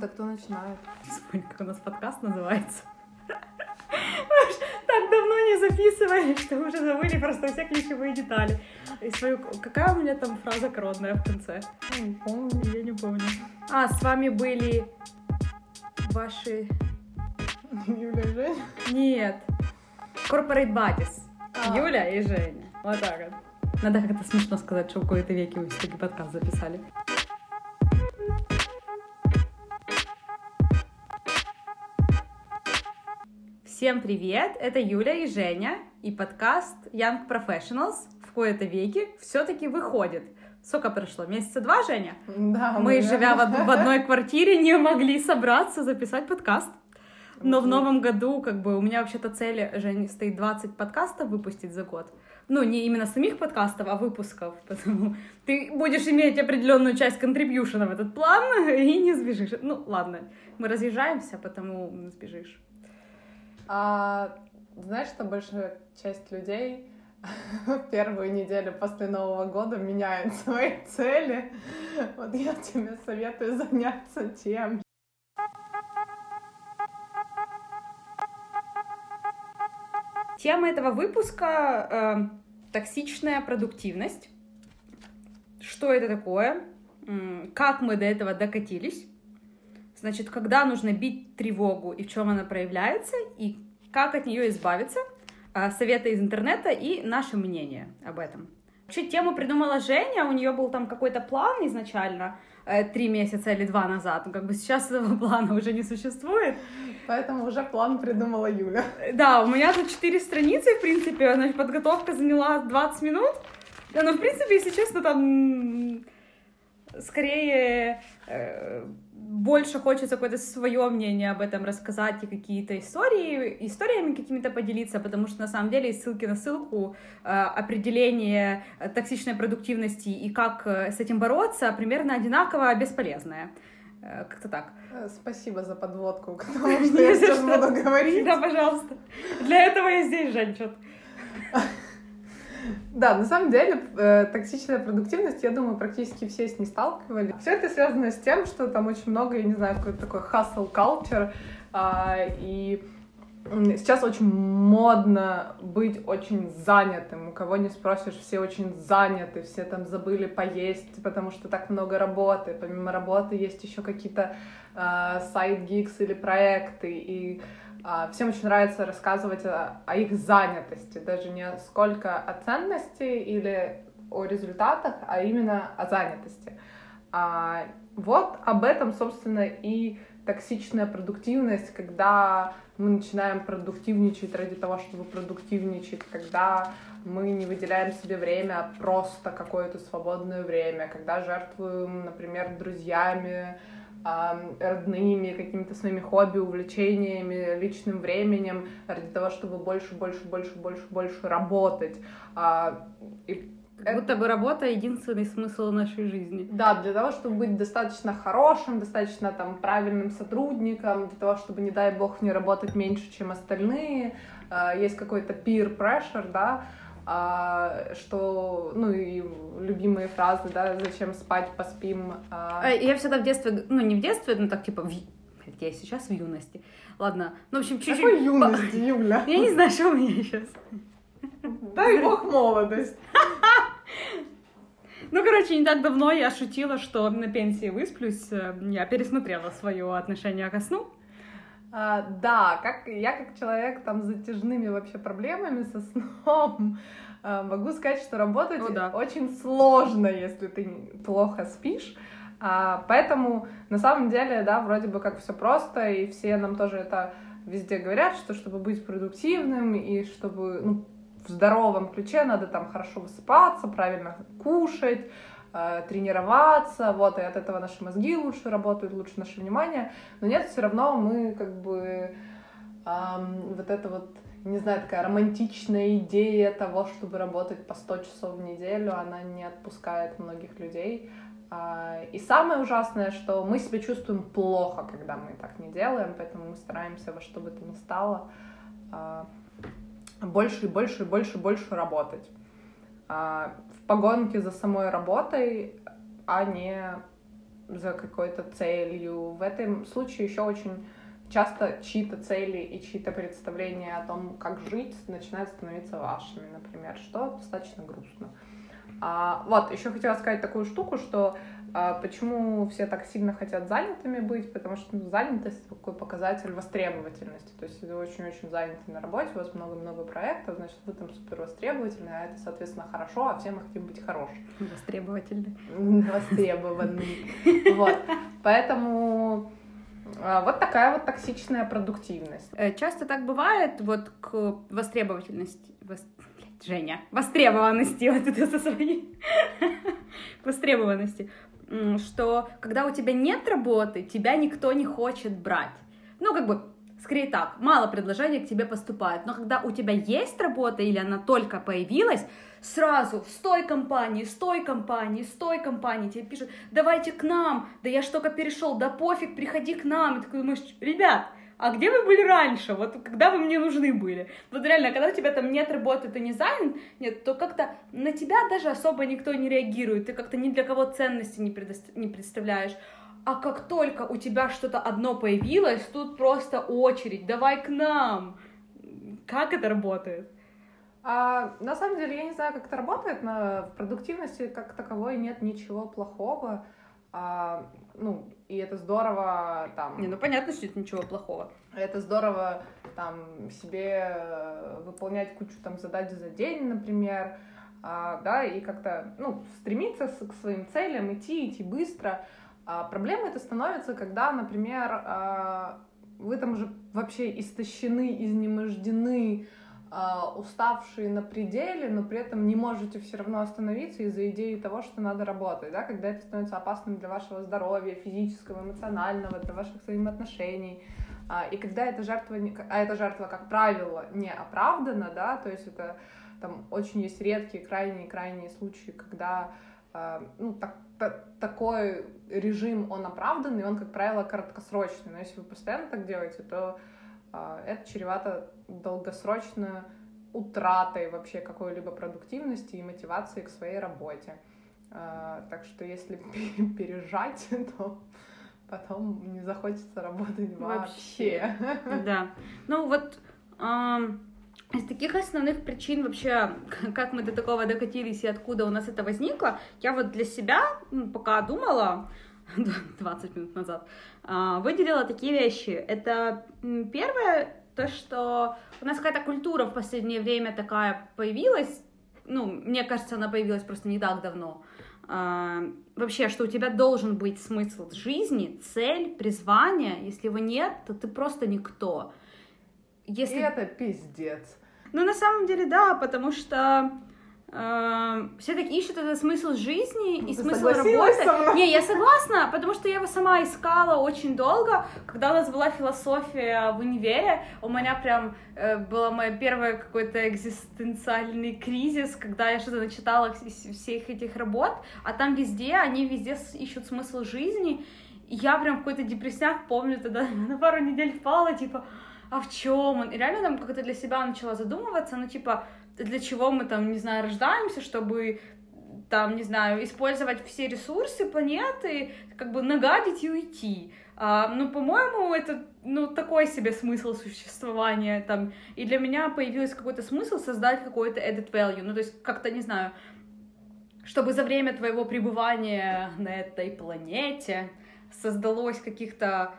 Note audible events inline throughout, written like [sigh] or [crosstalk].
так кто начинает? Вспомни, как у нас подкаст называется. Так давно не записывали, что уже забыли просто все ключевые детали. И свою... Какая у меня там фраза коронная в конце? Я не помню. Я не помню. А, с вами были ваши... Юля и Женя. Нет. Corporate Buddies. А. Юля и Женя. Вот так вот. Надо как-то смешно сказать, что в какой-то веке вы все-таки подкаст записали. Всем привет! Это Юля и Женя и подкаст Young Professionals в кои-то веке все-таки выходит. Сколько прошло? Месяца два, Женя? Да, Мы, наверное. живя в, в одной квартире, не могли собраться, записать подкаст. Но в новом году, как бы, у меня вообще-то цель, Жень, стоит 20 подкастов выпустить за год. Ну, не именно самих подкастов, а выпусков. [laughs] Потому ты будешь иметь определенную часть контрибьюшена в этот план [laughs] и не сбежишь. Ну, ладно, мы разъезжаемся, потому не сбежишь. А, знаешь, что большая часть людей [laughs] в первую неделю после Нового года меняют свои цели? Вот я тебе советую заняться тем. Тема этого выпуска э, токсичная продуктивность. Что это такое? Как мы до этого докатились? Значит, когда нужно бить тревогу и в чем она проявляется, и как от нее избавиться? Э, Советы из интернета и наше мнение об этом. Вообще тему придумала Женя, у нее был там какой-то план изначально, э, три месяца или два назад. Ну, Как бы сейчас этого плана уже не существует. Поэтому уже план придумала Юля. Да, у меня тут четыре страницы, в принципе, значит, подготовка заняла 20 минут. Да, но, в принципе, если честно, там скорее э, больше хочется какое-то свое мнение об этом рассказать и какие-то истории, историями какими-то поделиться, потому что на самом деле из ссылки на ссылку э, определение э, токсичной продуктивности и как э, с этим бороться примерно одинаково бесполезное. Э, Как-то так. Спасибо за подводку к [laughs] тому, что я сейчас буду говорить. Да, пожалуйста. Для этого я здесь, Жень, чё-то. [laughs] Да, на самом деле, э, токсичная продуктивность, я думаю, практически все с ней сталкивались. Все это связано с тем, что там очень много, я не знаю, какой-то такой hustle culture, а, и сейчас очень модно быть очень занятым. У кого не спросишь, все очень заняты, все там забыли поесть, потому что так много работы. Помимо работы есть еще какие-то сайт-гикс или проекты, и Всем очень нравится рассказывать о, о их занятости, даже не сколько о ценности или о результатах, а именно о занятости. А, вот об этом, собственно, и токсичная продуктивность, когда мы начинаем продуктивничать ради того, чтобы продуктивничать, когда мы не выделяем себе время, а просто какое-то свободное время, когда жертвуем, например, друзьями, а, родными, какими-то своими хобби, увлечениями, личным временем ради того, чтобы больше, больше, больше, больше, больше работать. А, и Как будто бы работа — единственный смысл нашей жизни. да, для того, чтобы быть достаточно хорошим, достаточно там правильным сотрудником, для того, чтобы, не дай бог, не работать меньше, чем остальные, а, есть какой-то peer pressure, да, а, что, ну и любимые фразы, да, зачем спать, поспим. а, А, Я всегда в детстве, ну не в детстве, но так типа, в... я сейчас в юности. Ладно, ну в общем, чуть-чуть... Какой юности, Юля? Я не знаю, что у меня сейчас. Дай бог молодость. [laughs] Ну, короче, не так давно я шутила, что на пенсии высплюсь. Э, Я пересмотрела свое отношение ко сну. А, да, как я как человек там с затяжными вообще проблемами со сном а, [laughs] могу сказать, что работать О, да. очень сложно, если ты плохо спишь. А, поэтому на самом деле, да, вроде бы как все просто, и все нам тоже это везде говорят, что чтобы быть продуктивным и чтобы ну, в здоровом ключе надо там хорошо высыпаться, правильно кушать, э, тренироваться, вот, и от этого наши мозги лучше работают, лучше наше внимание. Но нет, все равно мы как бы ам, вот это вот, не знаю, такая романтичная идея того, чтобы работать по 100 часов в неделю, она не отпускает многих людей. А, И самое ужасное, что мы себя чувствуем плохо, когда мы так не делаем, поэтому мы стараемся во что бы то ни стало а, больше и больше и больше и больше работать. А, В погонке за самой работой, а не за какой-то целью. В этом случае еще очень часто чьи-то цели и чьи-то представления о том, как жить, начинают становиться вашими, например, что достаточно грустно. А, вот, еще хотела сказать такую штуку, что почему все так сильно хотят занятыми быть, потому что ну, занятость такой показатель востребовательности. То есть, если вы очень-очень заняты на работе, у вас много-много проектов, значит, вы там супер востребовательны, а это, соответственно, хорошо, а все мы хотим быть хорошими. Востребовательны. Востребованы. Вот. Поэтому а, вот такая вот токсичная продуктивность. Э, часто так бывает, вот к востребовательности, вос... Женя, востребованности, вот это со своей [laughs] востребованности, что когда у тебя нет работы, тебя никто не хочет брать. Ну, как бы, скорее так, мало предложений к тебе поступает, но когда у тебя есть работа или она только появилась, сразу с той компании, с той компании, с той компании тебе пишут, давайте к нам, да я ж только перешел, да пофиг, приходи к нам. И ты думаешь, ребят, а где вы были раньше, вот когда вы мне нужны были? Вот реально, когда у тебя там нет работы, ты не занят, нет, то как-то на тебя даже особо никто не реагирует, ты как-то ни для кого ценности не, предо- не представляешь. А как только у тебя что-то одно появилось, тут просто очередь, давай к нам. Как это работает? А, на самом деле, я не знаю, как это работает, но в продуктивности как таковой нет ничего плохого. А, ну, и это здорово там... Не, ну понятно, что это ничего плохого. Это здорово там себе э, выполнять кучу там задач за день, например, а, да, и как-то, ну, стремиться к своим целям, идти, идти быстро. А проблема это становится, когда, например, а, вы там уже вообще истощены, изнемождены, уставшие на пределе, но при этом не можете все равно остановиться из-за идеи того, что надо работать, да, когда это становится опасным для вашего здоровья, физического, эмоционального, для ваших взаимоотношений, а, и когда эта жертва, а эта жертва, как правило, не оправдана, да, то есть это там очень есть редкие, крайние-крайние случаи, когда а, ну, так, та, такой режим, он оправданный, он, как правило, краткосрочный, но если вы постоянно так делаете, то а, это чревато долгосрочной утратой вообще какой-либо продуктивности и мотивации к своей работе. А, так что если [laughs] пережать, [laughs] то потом не захочется работать вообще. Да. Ну вот из таких основных причин вообще, [laughs] как мы до такого докатились и откуда у нас это возникло, я вот для себя пока думала, [laughs] 20 минут назад, а, выделила такие вещи. Это первое, то, что у нас какая-то культура в последнее время такая появилась, ну, мне кажется, она появилась просто не так давно, а, вообще, что у тебя должен быть смысл жизни, цель, призвание. Если его нет, то ты просто никто. Если... И это пиздец. Ну, на самом деле, да, потому что все таки ищут этот смысл жизни и Ты смысл работы. Не, я согласна, потому что я его сама искала очень долго. Когда у нас была философия в универе, у меня прям э, была моя первая какой-то экзистенциальный кризис, когда я что-то начитала всех этих работ, а там везде, они везде ищут смысл жизни. И я прям какой-то депрессняк, помню, тогда [laughs] на пару недель впала, типа, а в чем он? И реально там как-то для себя начала задумываться, ну, типа, для чего мы там, не знаю, рождаемся, чтобы там, не знаю, использовать все ресурсы планеты, как бы нагадить и уйти. А, ну, по-моему, это, ну, такой себе смысл существования там. И для меня появился какой-то смысл создать какой-то added value. Ну, то есть, как-то, не знаю, чтобы за время твоего пребывания на этой планете создалось каких-то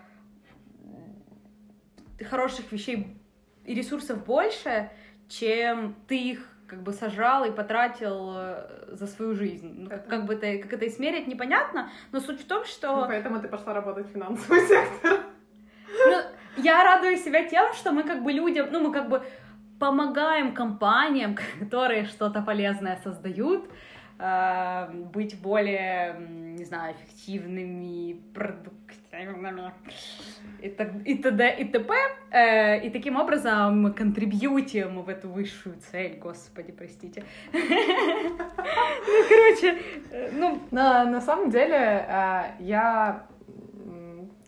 хороших вещей и ресурсов больше, чем ты их как бы сажал и потратил э, за свою жизнь. Ну, это... как бы это, как это измерить, непонятно, но суть в том, что... Ну, поэтому ты пошла работать в финансовый сектор. Ну, я радую себя тем, что мы как бы людям, ну, мы как бы помогаем компаниям, [laughs] которые что-то полезное создают, быть более, не знаю, эффективными, продуктивными и, и т.д. и т.п. Э, и таким образом мы контрибьютим в эту высшую цель, господи, простите. Ну, короче, э, ну... На самом деле, э, я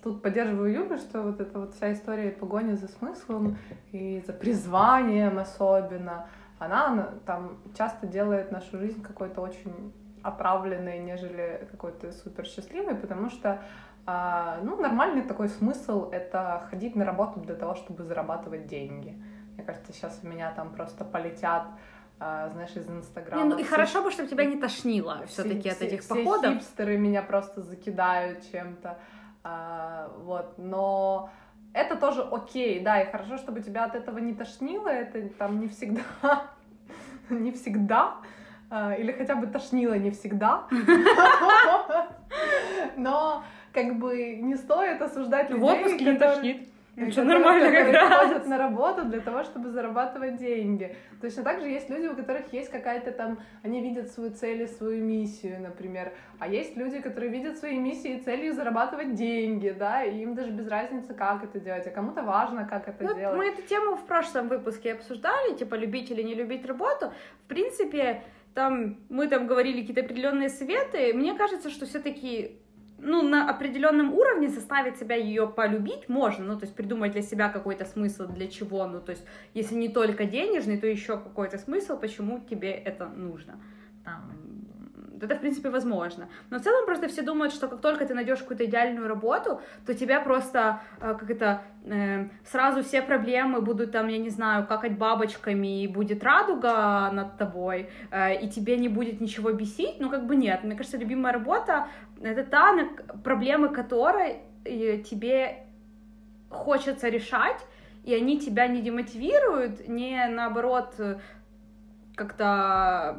тут поддерживаю Юлю, что вот эта вот вся история погони за смыслом и за призванием особенно, она там часто делает нашу жизнь какой-то очень отравленной, нежели какой-то супер счастливой, потому что а, ну, нормальный такой смысл — это ходить на работу для того, чтобы зарабатывать деньги. Мне кажется, сейчас у меня там просто полетят а, знаешь, из Инстаграма. Не, ну и все, хорошо бы, чтобы тебя не тошнило все-таки от этих все походов. Все хипстеры меня просто закидают чем-то, а, вот, но это тоже окей, да, и хорошо, чтобы тебя от этого не тошнило, это там не всегда, [laughs] [laughs] не всегда, а, или хотя бы тошнило не всегда, [laughs] но как бы не стоит осуждать людей, В отпуске не тошнит. Ничего нормально как раз. ходят на [laughs] работу для того, чтобы зарабатывать деньги. Точно так же есть люди, у которых есть какая-то там, они видят свою цель и свою миссию, например. А есть люди, которые видят свои миссии и целью зарабатывать деньги, да, и им даже без разницы, как это делать, а кому-то важно, как это ну, делать. Мы эту тему в прошлом выпуске обсуждали, типа любить или не любить работу. В принципе, там мы там говорили какие-то определенные советы. Мне кажется, что все-таки ну, на определенном уровне заставить себя ее полюбить можно, ну, то есть придумать для себя какой-то смысл, для чего, ну, то есть если не только денежный, то еще какой-то смысл, почему тебе это нужно. Там, это, в принципе, возможно. Но в целом просто все думают, что как только ты найдешь какую-то идеальную работу, то тебя просто, э, как это, э, сразу все проблемы будут там, я не знаю, какать бабочками, и будет радуга над тобой, э, и тебе не будет ничего бесить. Ну, как бы нет. Мне кажется, любимая работа — это та, проблемы которой тебе хочется решать, и они тебя не демотивируют, не наоборот как-то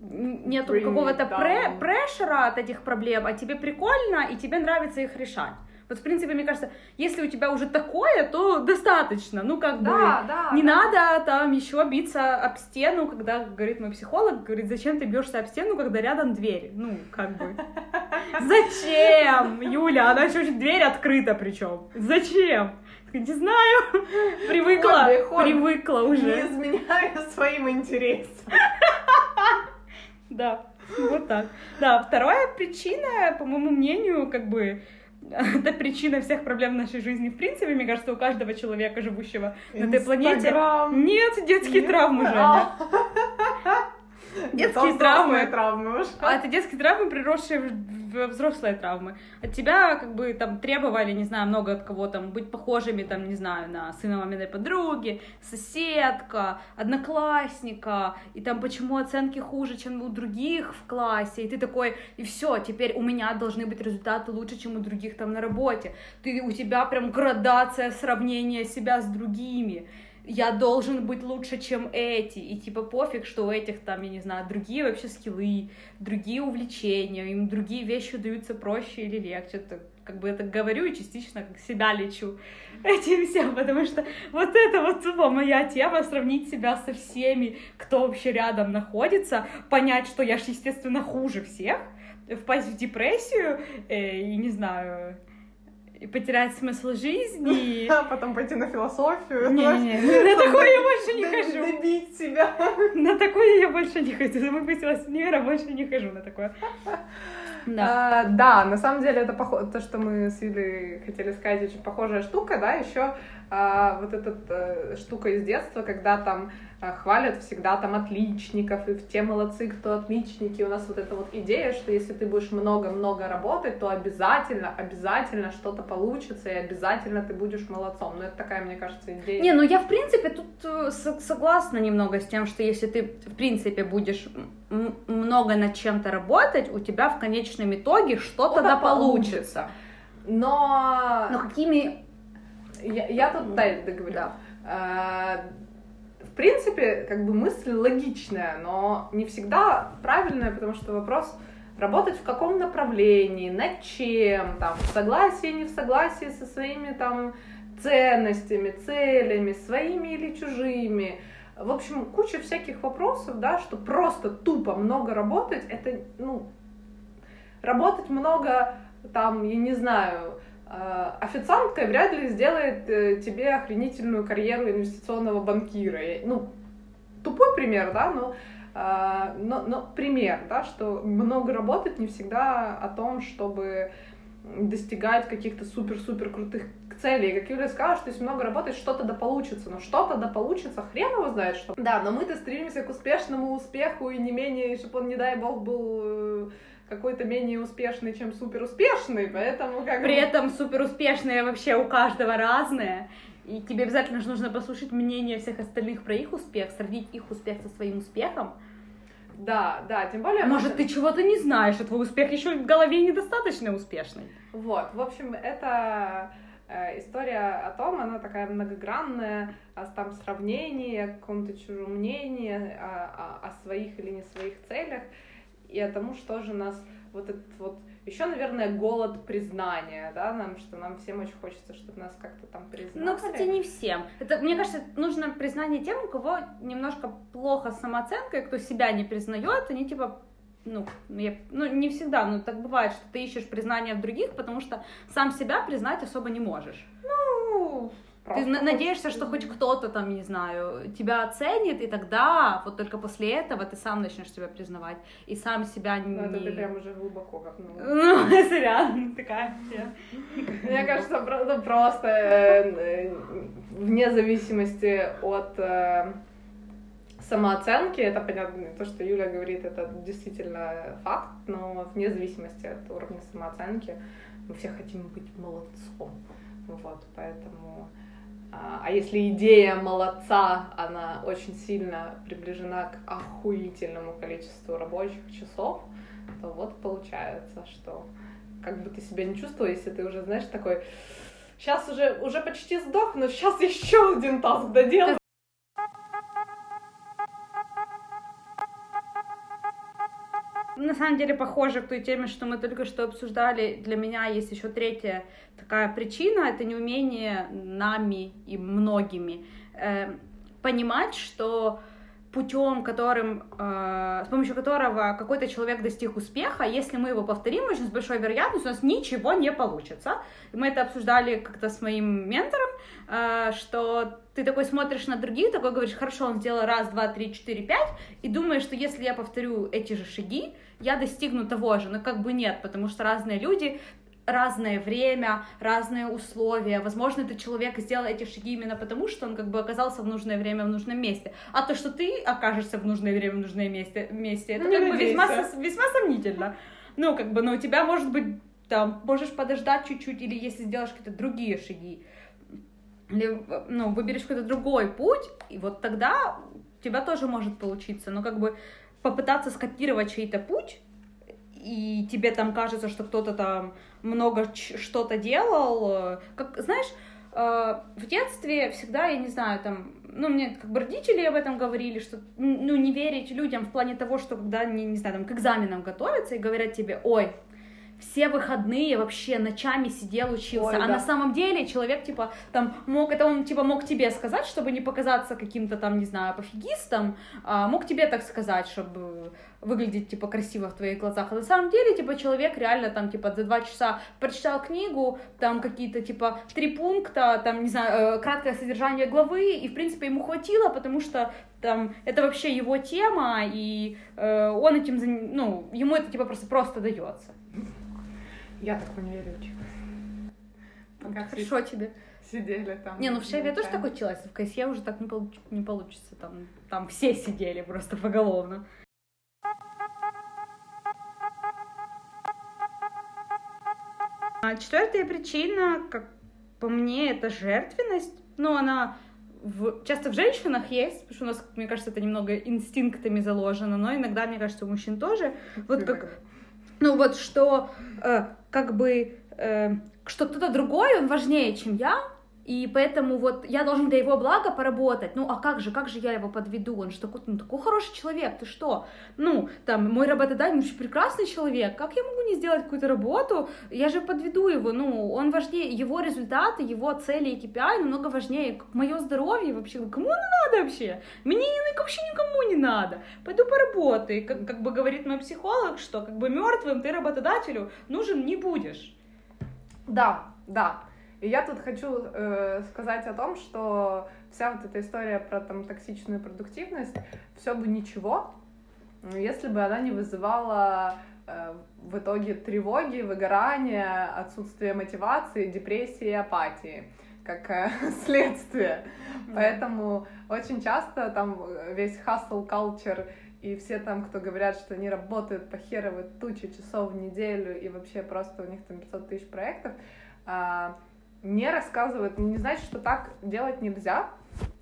нету какого-то пре прешера от этих проблем, а тебе прикольно, и тебе нравится их решать. Вот, в принципе, мне кажется, если у тебя уже такое, то достаточно. Ну, как да, бы, да, не да. надо там еще биться об стену, когда, говорит мой психолог, говорит, зачем ты бьешься об стену, когда рядом дверь? Ну, как бы. [laughs] Зачем, Юля? Она еще дверь открыта причем. Зачем? Не знаю. [laughs] Привыкла. Ходы, ходы. Привыкла уже. Не изменяю своим интересам. [laughs] Да, вот так. Да, вторая причина, по моему мнению, как бы [laughs] это причина всех проблем в нашей жизни. В принципе, мне кажется, у каждого человека, живущего на этой планете, нет детские Нет? травмы, Женя. [laughs] Детские травмы. травмы уже. А это детские травмы, приросшие в взрослые травмы. От тебя как бы там требовали, не знаю, много от кого там быть похожими, там, не знаю, на сына маминой подруги, соседка, одноклассника, и там почему оценки хуже, чем у других в классе, и ты такой, и все, теперь у меня должны быть результаты лучше, чем у других там на работе. Ты, у тебя прям градация сравнения себя с другими я должен быть лучше, чем эти, и типа пофиг, что у этих там, я не знаю, другие вообще скиллы, другие увлечения, им другие вещи даются проще или легче, это, как бы это говорю и частично как себя лечу [laughs] этим всем, потому что вот это вот моя тема, сравнить себя со всеми, кто вообще рядом находится, понять, что я же, естественно, хуже всех, впасть в депрессию, э, и не знаю, и потерять смысл жизни. [laughs] А потом пойти на философию. Не-не-не, [laughs] [laughs] на такое я больше не хожу. Добить себя. На такое я больше не хожу. Выпустилась с универа, больше не хожу на такое. Да. А, да, на самом деле это похоже, то, что мы с Юлей хотели сказать, очень похожая штука, да, еще а, вот эта а, штука из детства, когда там хвалят всегда там отличников, и те молодцы, кто отличники. У нас вот эта вот идея, что если ты будешь много-много работать, то обязательно, обязательно что-то получится, и обязательно ты будешь молодцом. Ну, это такая, мне кажется, идея. Не, ну я, в принципе, тут э, согласна немного с тем, что если ты, в принципе, будешь много над чем-то работать, у тебя в конечном итоге что-то да получится. Но... Но какими... Я, я тут, дай договорю. Да. В принципе, как бы мысль логичная, но не всегда правильная, потому что вопрос работать в каком направлении, над чем, там, в согласии, не в согласии со своими там ценностями, целями, своими или чужими. В общем, куча всяких вопросов, да, что просто тупо много работать, это, ну, работать много, там, я не знаю, Э, официанткой вряд ли сделает э, тебе охренительную карьеру инвестиционного банкира. Ну, тупой пример, да, но, э, но, но пример, да, что много работать не всегда о том, чтобы достигать каких-то супер-супер крутых целей. Как Юля сказала, что если много работать, что-то да получится. Но что-то да получится, хрен его знает что. Да, но мы-то стремимся к успешному успеху и не менее, чтобы он, не дай бог, был какой-то менее успешный, чем супер успешный, поэтому как При этом супер успешные вообще у каждого разные. И тебе обязательно же нужно послушать мнение всех остальных про их успех, сравнить их успех со своим успехом. Да, да, тем более... Может, ты чего-то не знаешь, а твой успех еще в голове недостаточно успешный. Вот, в общем, это э, история о том, она такая многогранная, о там сравнении, о каком-то чужом мнении, о, о, о своих или не своих целях, и о тому, что же нас вот этот вот еще, наверное, голод признания, да, нам, что нам всем очень хочется, чтобы нас как-то там признали. Ну, кстати, не всем. Это, мне кажется, нужно признание тем, у кого немножко плохо с самооценкой, кто себя не признает, они типа ну, я, ну, не всегда, но так бывает, что ты ищешь признание в других, потому что сам себя признать особо не можешь. Ну, ты надеешься, что хоть кто-то там, не знаю, тебя оценит, и тогда, вот только после этого ты сам начнешь себя признавать, и сам себя не... Ну, это ты прям уже глубоко копнула. [laughs] Ну, это такая... Мне кажется, ну, просто э, вне зависимости от э, самооценки, это понятно, то, что Юля говорит, это действительно факт, но вне зависимости от уровня самооценки мы все хотим быть молодцом. Вот, поэтому а, а если идея молодца, она очень сильно приближена к охуительному количеству рабочих часов, то вот получается, что как бы ты себя не чувствовал, если ты уже, знаешь, такой, сейчас уже, уже почти сдох, но сейчас [laughs] еще один таск доделаю. На самом деле похоже к той теме, что мы только что обсуждали. Для меня есть еще третья такая причина, это неумение нами и многими э, понимать, что путем, которым, э, с помощью которого какой-то человек достиг успеха, если мы его повторим, очень с большой вероятностью у нас ничего не получится. Мы это обсуждали как-то с моим ментором, э, что ты такой смотришь на других, такой говоришь, хорошо, он сделал раз, два, три, четыре, пять, и думаешь, что если я повторю эти же шаги, я достигну того же, но как бы нет, потому что разные люди разное время, разные условия. Возможно, этот человек сделал эти шаги именно потому, что он как бы оказался в нужное время в нужном месте. А то, что ты окажешься в нужное время в нужное месте, месте это Не как бы весьма, весьма сомнительно. Ну, как бы, но у тебя может быть там, можешь подождать чуть-чуть, или если сделаешь какие-то другие шаги, или, ну, выберешь какой-то другой путь, и вот тогда у тебя тоже может получиться. Но как бы попытаться скопировать чей-то путь, и тебе там кажется, что кто-то там много что-то делал. э, Как, знаешь, э, в детстве всегда, я не знаю, там, ну, мне как бы родители об этом говорили, что, ну, не верить людям в плане того, что когда они, не знаю, там, к экзаменам готовятся и говорят тебе, ой, все выходные вообще ночами сидел, учился. Ой, а да. на самом деле человек, типа, там, мог, это он, типа, мог тебе сказать, чтобы не показаться каким-то там, не знаю, пофигистом, а мог тебе так сказать, чтобы выглядеть, типа, красиво в твоих глазах. А на самом деле, типа, человек реально там, типа, за два часа прочитал книгу, там какие-то, типа, три пункта, там, не знаю, э, краткое содержание главы, и, в принципе, ему хватило, потому что там, это вообще его тема, и э, он этим, ну, ему это, типа, просто, просто дается. Я так в универе училась. Пока Хорошо тебе. сидели там. Не, ну в шефе я тоже молчали. так училась, в КСЕ уже так не, получ- не получится, там, там все сидели просто поголовно. А четвертая причина, как по мне, это жертвенность. Ну, она в- часто в женщинах есть, потому что у нас, мне кажется, это немного инстинктами заложено, но иногда, мне кажется, у мужчин тоже. Вот как, ну вот что э, как бы э, что кто-то другой, он важнее, чем я, и поэтому вот я должен для его блага поработать. Ну а как же, как же я его подведу? Он же такой, ну, такой хороший человек, ты что? Ну, там, мой работодатель, ну, прекрасный человек, как я могу не сделать какую-то работу? Я же подведу его, ну, он важнее, его результаты, его цели и KPI намного важнее, как мое здоровье вообще. Кому оно надо вообще? Мне ни- вообще никому не надо. Пойду поработай. Как, как бы говорит мой психолог, что как бы мертвым ты работодателю нужен не будешь. Да, да. И я тут хочу э, сказать о том, что вся вот эта история про там токсичную продуктивность, все бы ничего, если бы она не вызывала э, в итоге тревоги, выгорания, отсутствие мотивации, депрессии и апатии как э, [laughs] следствие. Mm-hmm. Поэтому очень часто там весь hustle culture и все там, кто говорят, что они работают по херовой туче часов в неделю, и вообще просто у них там 500 тысяч проектов, а, не рассказывают, не значит, что так делать нельзя,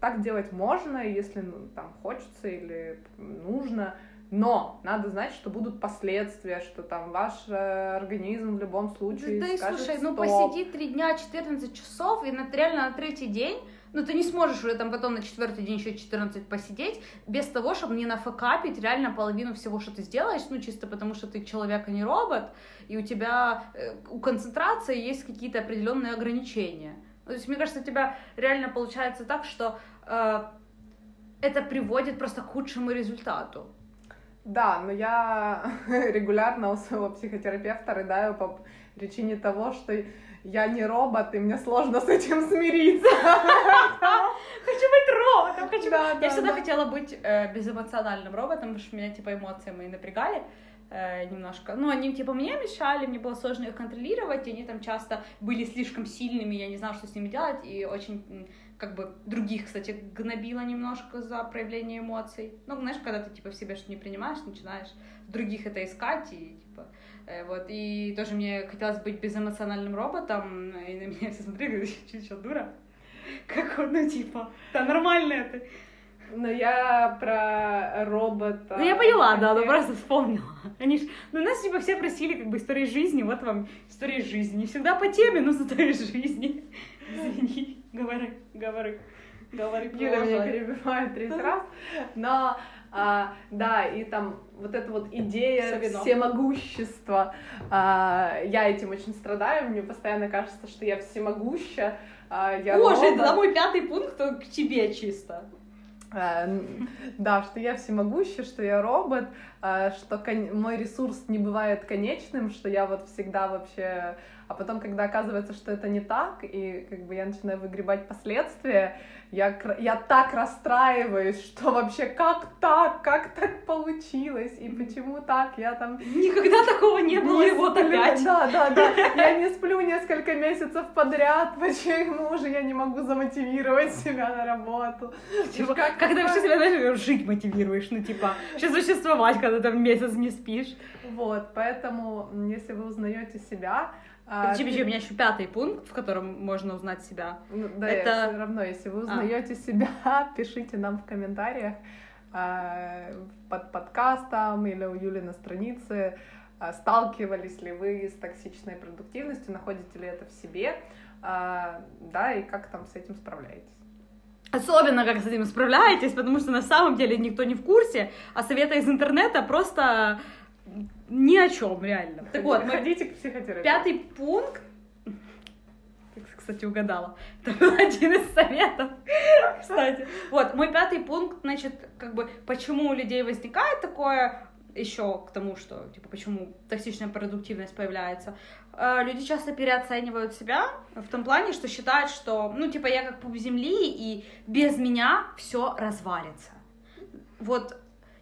так делать можно, если ну, там хочется или нужно, но надо знать, что будут последствия, что там ваш э, организм в любом случае Да, да и слушай, стоп. ну посиди три дня 14 часов, и на, реально на третий день ну, ты не сможешь уже там потом на четвертый день еще 14 посидеть, без того, чтобы не нафакапить реально половину всего, что ты сделаешь, ну, чисто потому, что ты человек, а не робот, и у тебя, э, у концентрации есть какие-то определенные ограничения. То есть, мне кажется, у тебя реально получается так, что э, это приводит просто к худшему результату. Да, но я [laughs] регулярно у своего психотерапевта рыдаю по причине того, что я не робот, и мне сложно с этим смириться. Хочу быть роботом, хочу да, Я да, всегда да. хотела быть э, безэмоциональным роботом, потому что меня, типа, эмоции мои напрягали э, немножко. Ну, они, типа, мне мешали, мне было сложно их контролировать, и они там часто были слишком сильными, я не знала, что с ними делать, и очень как бы других, кстати, гнобила немножко за проявление эмоций. Ну, знаешь, когда ты, типа, в себе что не принимаешь, начинаешь других это искать, и, типа, Э, вот, и тоже мне хотелось быть безэмоциональным роботом, и на меня все смотрели, [laughs] говорят, что, дура? Как он, ну, типа, да нормально это. Но я про робота... Ну, я поняла, да, но просто вспомнила. Они ж... Ну, нас, типа, все просили, как бы, истории жизни, вот вам история жизни. Не всегда по теме, но история жизни. [laughs] Извини, говори, говори. Говори, Юля меня перебивает третий [laughs] раз, но а, да, и там вот эта вот идея Савино. всемогущества. А, я этим очень страдаю, мне постоянно кажется, что я всемогуща. А, я Боже, робот. это мой пятый пункт к тебе чисто. А, да, что я всемогуща, что я робот, а, что кон- мой ресурс не бывает конечным, что я вот всегда вообще... А потом, когда оказывается, что это не так, и как бы я начинаю выгребать последствия, я, я так расстраиваюсь, что вообще как так, как так получилось, и почему так, я там... Никогда такого не было, не вот сплю, опять. Да, да, да, [laughs] я не сплю несколько месяцев подряд, почему же я не могу замотивировать себя на работу? Типа, как, как ты вообще себя, знаешь, жить мотивируешь, ну, типа, сейчас существовать, когда там месяц не спишь. Вот, поэтому, если вы узнаете себя, а, подожди, у меня еще пятый пункт, в котором можно узнать себя. Ну, да, это... все равно, если вы а. узнаете а. себя, [laughs] пишите нам в комментариях а, под подкастом или у Юли на странице, а, сталкивались ли вы с токсичной продуктивностью, находите ли это в себе, а, да, и как там с этим справляетесь. Особенно, как с этим справляетесь, потому что на самом деле никто не в курсе, а советы из интернета просто ни о чем, реально. Так вот, ходите к психотерапевту. Пятый пункт кстати, угадала. Это был один из советов, кстати. Вот, мой пятый пункт, значит, как бы, почему у людей возникает такое, еще к тому, что, типа, почему токсичная продуктивность появляется. Э, люди часто переоценивают себя в том плане, что считают, что, ну, типа, я как пуп земли, и без меня все развалится. Вот,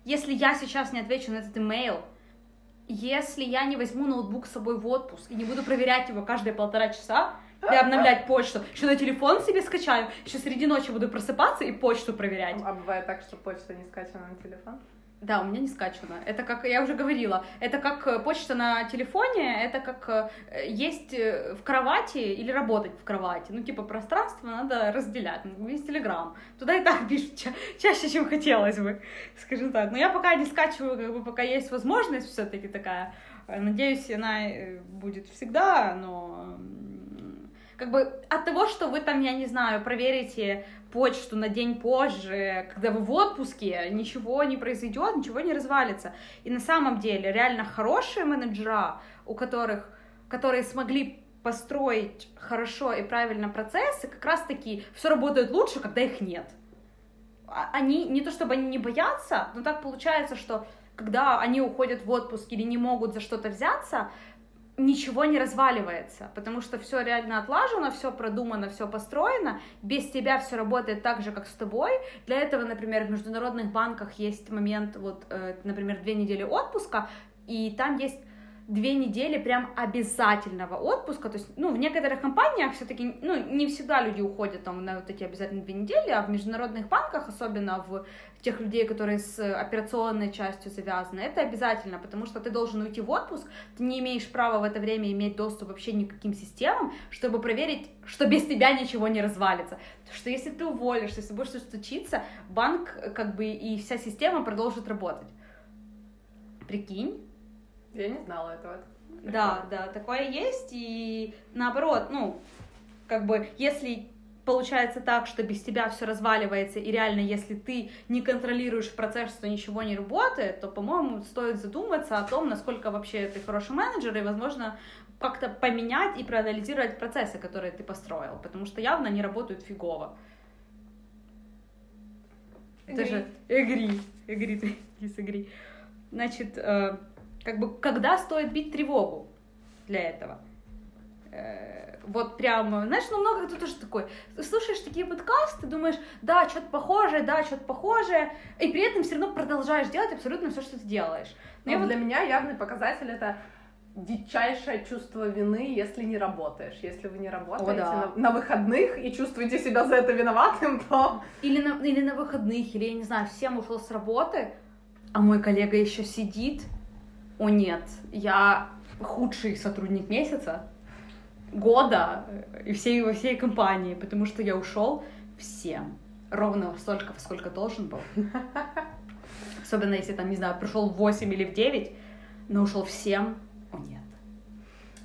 если я сейчас не отвечу на этот имейл, если я не возьму ноутбук с собой в отпуск и не буду проверять его каждые полтора часа, и обновлять почту, еще на телефон себе скачаю, еще среди ночи буду просыпаться и почту проверять. А бывает так, что почта не скачана на телефон? Да, у меня не скачано. Это как, я уже говорила, это как э, почта на телефоне, это как э, есть э, в кровати или работать в кровати. Ну, типа, пространство надо разделять. Ну, есть Телеграм. Туда и так [laughs] пишут ча- чаще, чем хотелось бы, скажем так. Но я пока не скачиваю, как бы, пока есть возможность все таки такая. Надеюсь, она будет всегда, но как бы от того, что вы там, я не знаю, проверите почту на день позже, когда вы в отпуске, ничего не произойдет, ничего не развалится. И на самом деле реально хорошие менеджера, у которых, которые смогли построить хорошо и правильно процессы, как раз таки все работает лучше, когда их нет. А, они, не то чтобы они не боятся, но так получается, что когда они уходят в отпуск или не могут за что-то взяться, ничего не разваливается, потому что все реально отлажено, все продумано, все построено, без тебя все работает так же, как с тобой. Для этого, например, в международных банках есть момент, вот, э, например, две недели отпуска, и там есть две недели прям обязательного отпуска. То есть, ну, в некоторых компаниях все-таки, ну, не всегда люди уходят там на вот эти обязательные две недели, а в международных банках, особенно в тех людей, которые с операционной частью завязаны, это обязательно, потому что ты должен уйти в отпуск, ты не имеешь права в это время иметь доступ вообще ни к каким системам, чтобы проверить, что без тебя ничего не развалится. Что если ты уволишься, если будешь что-то случиться, банк как бы и вся система продолжит работать. Прикинь? Я не знала этого. Да, да, такое есть, и наоборот, ну, как бы, если получается так, что без тебя все разваливается, и реально, если ты не контролируешь процесс, что ничего не работает, то, по-моему, стоит задуматься о том, насколько вообще ты хороший менеджер, и, возможно, как-то поменять и проанализировать процессы, которые ты построил, потому что явно они работают фигово. Это же игри, игри, игри. Значит, э, как бы, когда стоит бить тревогу для этого? Э, вот прям, знаешь, ну много кто тоже такой, слушаешь такие подкасты, думаешь, да, что-то похожее, да, что-то похожее, и при этом все равно продолжаешь делать абсолютно все, что ты делаешь. Но ну, вот... для меня явный показатель это дичайшее чувство вины, если не работаешь. Если вы не работаете О, да. на, на выходных и чувствуете себя за это виноватым, то... Или на, или на выходных, или, я не знаю, всем ушел с работы, а мой коллега еще сидит о нет, я худший сотрудник месяца, года и всей, во всей компании, потому что я ушел всем. Ровно столько, сколько должен был. [laughs] Особенно если там, не знаю, пришел в 8 или в 9, но ушел всем. О, нет.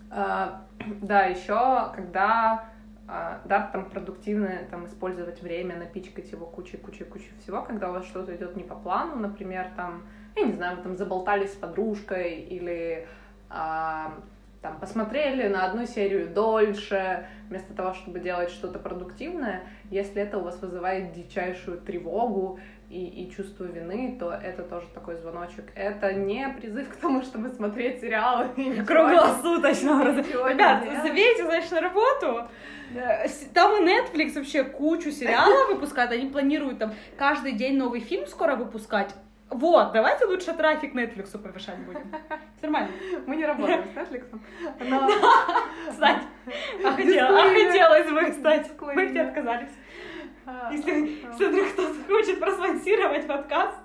А, [clears throat] да, еще когда а, да, там продуктивно там использовать время, напичкать его кучей-кучей-кучей всего, когда у вас что-то идет не по плану, например, там я не знаю, вы там заболтались с подружкой или а, там посмотрели на одну серию дольше, вместо того, чтобы делать что-то продуктивное, если это у вас вызывает дичайшую тревогу и, и чувство вины, то это тоже такой звоночек. Это не призыв к тому, чтобы смотреть сериалы. [laughs] Круглосуточно. Ребят, забейте, значит, на работу. Там и Netflix вообще кучу сериалов [laughs] выпускает, они планируют там каждый день новый фильм скоро выпускать. Вот, давайте лучше трафик Netflix повышать будем. [laughs] Нормально. Мы не работаем с Netflix. Но... [laughs] Кстати, а, а хотелось бы, кстати. Мы все отказались. А, если вдруг кто-то хочет проспонсировать подкаст,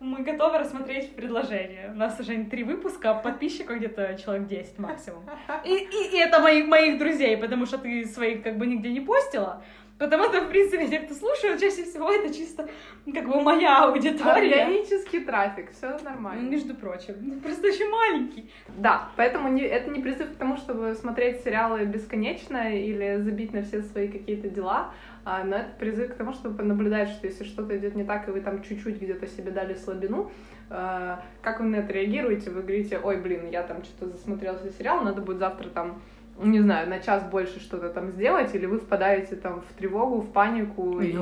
мы готовы рассмотреть предложение. У нас уже три выпуска, а подписчиков где-то человек 10 максимум. И, и, и это моих, моих друзей, потому что ты своих как бы нигде не постила. Потому что, в принципе, те, кто слушают, чаще всего это чисто как бы моя аудитория. Органический трафик, все нормально. Ну, между прочим, ну, просто очень маленький. Да, поэтому не, это не призыв к тому, чтобы смотреть сериалы бесконечно или забить на все свои какие-то дела, а, но это призыв к тому, чтобы наблюдать, что если что-то идет не так, и вы там чуть-чуть где-то себе дали слабину, э, как вы на это реагируете? Вы говорите, ой, блин, я там что-то засмотрелся сериал, надо будет завтра там не знаю, на час больше что-то там сделать, или вы впадаете там в тревогу, в панику и,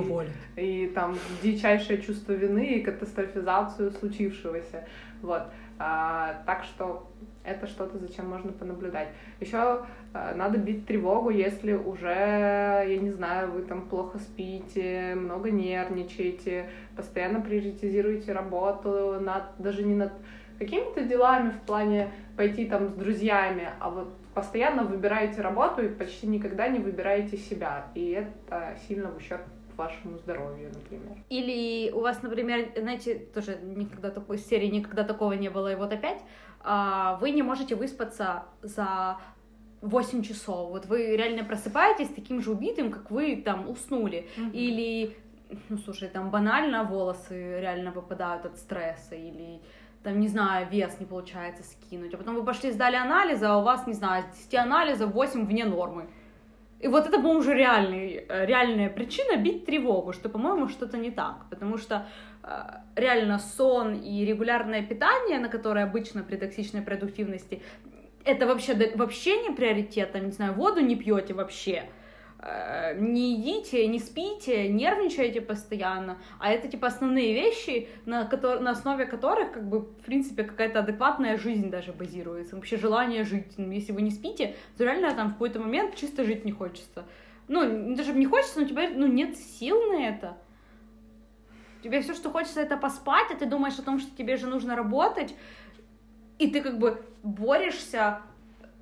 и там дичайшее чувство вины и катастрофизацию случившегося. Вот. А, так что это что-то, зачем можно понаблюдать. Еще а, надо бить тревогу, если уже, я не знаю, вы там плохо спите, много нервничаете, постоянно приоритизируете работу над, даже не над какими-то делами в плане пойти там с друзьями, а вот постоянно выбираете работу и почти никогда не выбираете себя. И это сильно в ущерб вашему здоровью, например. Или у вас, например, знаете, тоже никогда такой серии, никогда такого не было, и вот опять, а, вы не можете выспаться за 8 часов. Вот вы реально просыпаетесь таким же убитым, как вы там уснули. Mm-hmm. Или, ну, слушай, там банально волосы реально попадают от стресса, или там, не знаю, вес не получается скинуть, а потом вы пошли сдали анализы, а у вас, не знаю, 10 анализов 8 вне нормы. И вот это, по-моему, уже реальный, э, реальная причина бить тревогу, что, по-моему, что-то не так, потому что э, реально сон и регулярное питание, на которое обычно при токсичной продуктивности, это вообще, вообще не приоритет, там, не знаю, воду не пьете вообще, не едите, не спите, нервничаете постоянно, а это типа основные вещи, на, котор- на основе которых как бы в принципе какая-то адекватная жизнь даже базируется, вообще желание жить. Ну, если вы не спите, то реально там в какой-то момент чисто жить не хочется. Ну, даже не хочется, но у тебя ну, нет сил на это. Тебе все, что хочется, это поспать, а ты думаешь о том, что тебе же нужно работать, и ты как бы борешься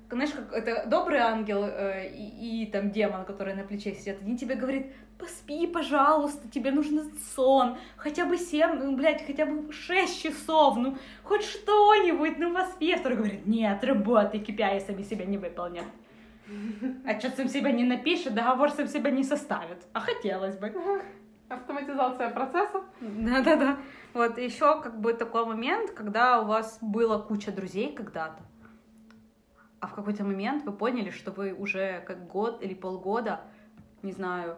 знаешь, как это добрый ангел э, и, и там демон, который на плече сидит, один тебе говорит, поспи, пожалуйста, тебе нужен сон, хотя бы 7, ну, блядь, хотя бы 6 часов, ну, хоть что-нибудь, ну, поспи. А второй говорит, нет, работай, KPI сами себя не выполнят. А что сам себя не напишет, договор сам себя не составит. А хотелось бы. Автоматизация процесса. Да-да-да. Вот еще как бы такой момент, когда у вас была куча друзей когда-то, а в какой-то момент вы поняли, что вы уже как год или полгода, не знаю,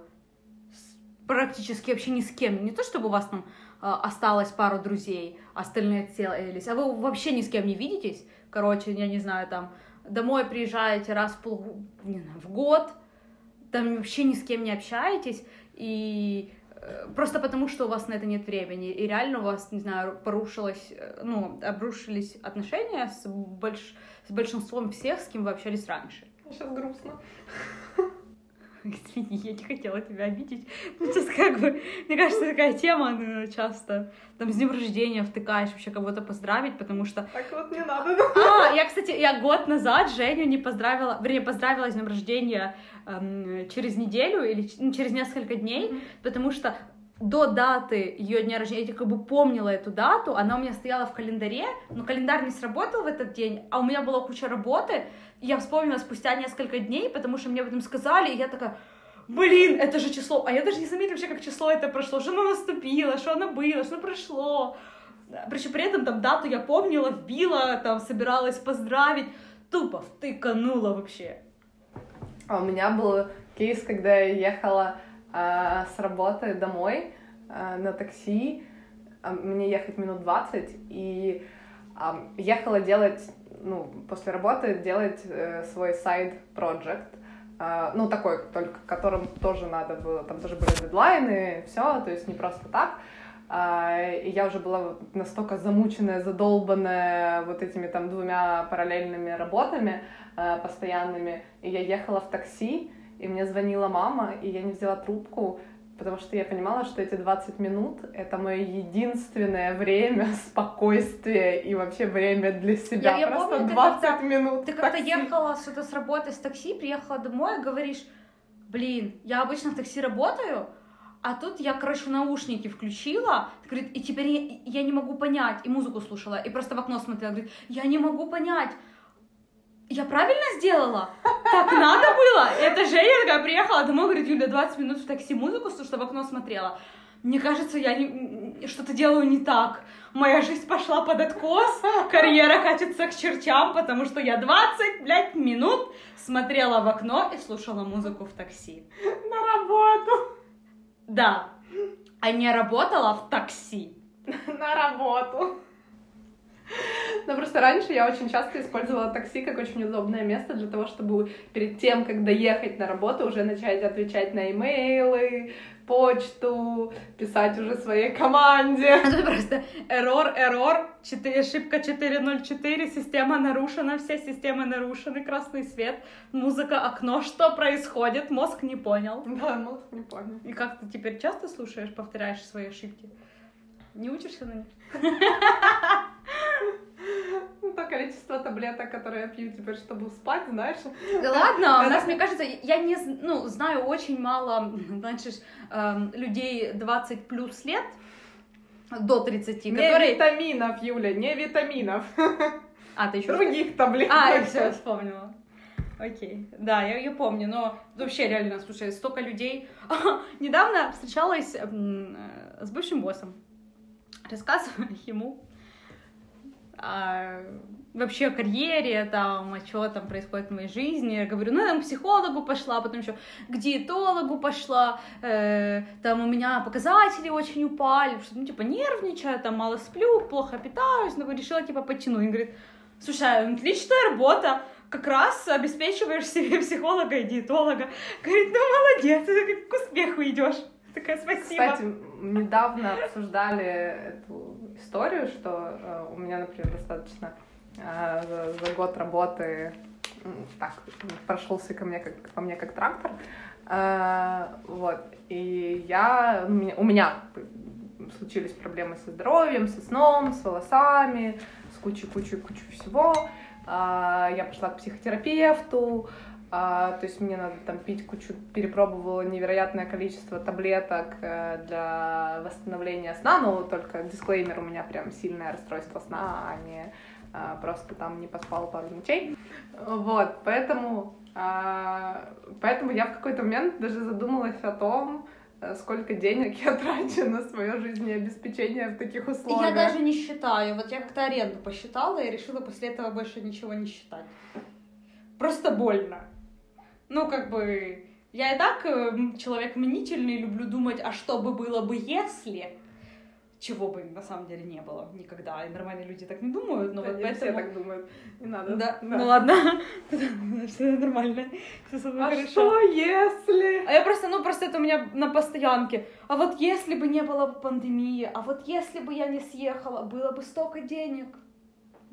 практически вообще ни с кем, не то чтобы у вас там э, осталось пару друзей, остальные отселились, а вы вообще ни с кем не видитесь, короче, я не знаю, там, домой приезжаете раз в, пол, не знаю, в год, там вообще ни с кем не общаетесь, и э, просто потому, что у вас на это нет времени, и реально у вас, не знаю, порушилось, э, ну, обрушились отношения с, больш... с большинством всех, с кем вы общались раньше. Сейчас грустно. [laughs] Извини, я не хотела тебя обидеть. Ну, сейчас как бы, мне кажется, такая тема ну, часто. Там с днем рождения втыкаешь вообще кого-то поздравить, потому что... Так вот не надо. [laughs] А, я, кстати, я год назад Женю не поздравила, вернее, поздравила с днем рождения эм, через неделю или ну, через несколько дней, mm-hmm. потому что до даты ее дня рождения, я как бы помнила эту дату, она у меня стояла в календаре, но календарь не сработал в этот день, а у меня была куча работы, я вспомнила спустя несколько дней, потому что мне об этом сказали, и я такая, блин, это же число, а я даже не заметила вообще, как число это прошло, что оно наступило, что оно было, что прошло. Причем при этом там дату я помнила, вбила, там собиралась поздравить, тупо втыканула вообще. А у меня был кейс, когда я ехала э, с работы домой э, на такси, э, мне ехать минут 20, и э, ехала делать ну, после работы делать э, свой сайд-проект, э, ну, такой, только которым тоже надо было, там тоже были дедлайны, все, то есть не просто так. И я уже была настолько замученная, задолбанная вот этими там двумя параллельными работами uh, постоянными, и я ехала в такси, и мне звонила мама, и я не взяла трубку, потому что я понимала, что эти 20 минут — это мое единственное время [laughs] спокойствия и вообще время для себя. Я, Просто помню, 20 ты минут. Ты как-то ехала с, с работы с такси, приехала домой и говоришь, блин, я обычно в такси работаю, а тут я, короче, наушники включила, говорит, и теперь я, я не могу понять, и музыку слушала, и просто в окно смотрела, говорит, я не могу понять, я правильно сделала? Так надо было? Это Женя такая приехала домой, говорит, Юля, 20 минут в такси музыку, что в окно смотрела. Мне кажется, я не, что-то делаю не так. Моя жизнь пошла под откос, карьера катится к чертям, потому что я 20, блядь, минут смотрела в окно и слушала музыку в такси. На работу. Да. А не работала в такси. На работу. Но просто раньше я очень часто использовала такси как очень удобное место для того, чтобы перед тем, как доехать на работу, уже начать отвечать на имейлы, почту, писать уже своей команде. [laughs] Это просто error, error, 4, ошибка 404, система нарушена, все системы нарушены, красный свет, музыка, окно, что происходит, мозг не понял. Да, мозг не понял. И как ты теперь часто слушаешь, повторяешь свои ошибки? Не учишься на них? [laughs] Количество таблеток, которые я пью теперь, чтобы спать, знаешь. Да ладно, у нас, мне кажется, я не ну, знаю очень мало, [laughs] значит, эм, людей 20 плюс лет, до 30, не которые... витаминов, Юля, не витаминов. А, ты еще... Других таблеток. А, я все вспомнила. Окей, да, я, я помню, но вообще реально, слушай, столько людей. [laughs] Недавно встречалась э, с бывшим боссом, рассказывала [laughs] ему а, вообще о карьере, там, а что там происходит в моей жизни. Я говорю, ну, я там к психологу пошла, потом еще к диетологу пошла, э, там у меня показатели очень упали, что, ну, типа, нервничаю, там, мало сплю, плохо питаюсь, но решила, типа, подтянуть. Он говорит, слушай, отличная работа, как раз обеспечиваешь себе психолога и диетолога. Говорит, ну, молодец, ты к успеху идешь. Такая, спасибо. Кстати, недавно обсуждали эту историю, что э, у меня, например, достаточно э, за, за год работы так прошелся ко мне как по мне как трактор, э, вот и я у меня, у меня случились проблемы со здоровьем, со сном, с волосами, с кучу-кучу-кучу всего. А, я пошла к психотерапевту, а, то есть мне надо там пить кучу, перепробовала невероятное количество таблеток э, для восстановления сна, но только дисклеймер, у меня прям сильное расстройство сна, а не а, просто там не поспала пару ночей. Вот, поэтому, а, поэтому я в какой-то момент даже задумалась о том, э, сколько денег я трачу на свое жизнеобеспечение в таких условиях. Я даже не считаю. Вот я как-то аренду посчитала и решила после этого больше ничего не считать. Просто больно. Ну, как бы, я и так э, человек мнительный, люблю думать, а что бы было бы, если чего бы на самом деле не было никогда. И нормальные люди так не думают, но да, вот поэтому... все так думают. Не надо. Да, да. ну ладно. [laughs] Все нормально. Все со а хорошо. что если? А я просто, ну просто это у меня на постоянке. А вот если бы не было пандемии, а вот если бы я не съехала, было бы столько денег.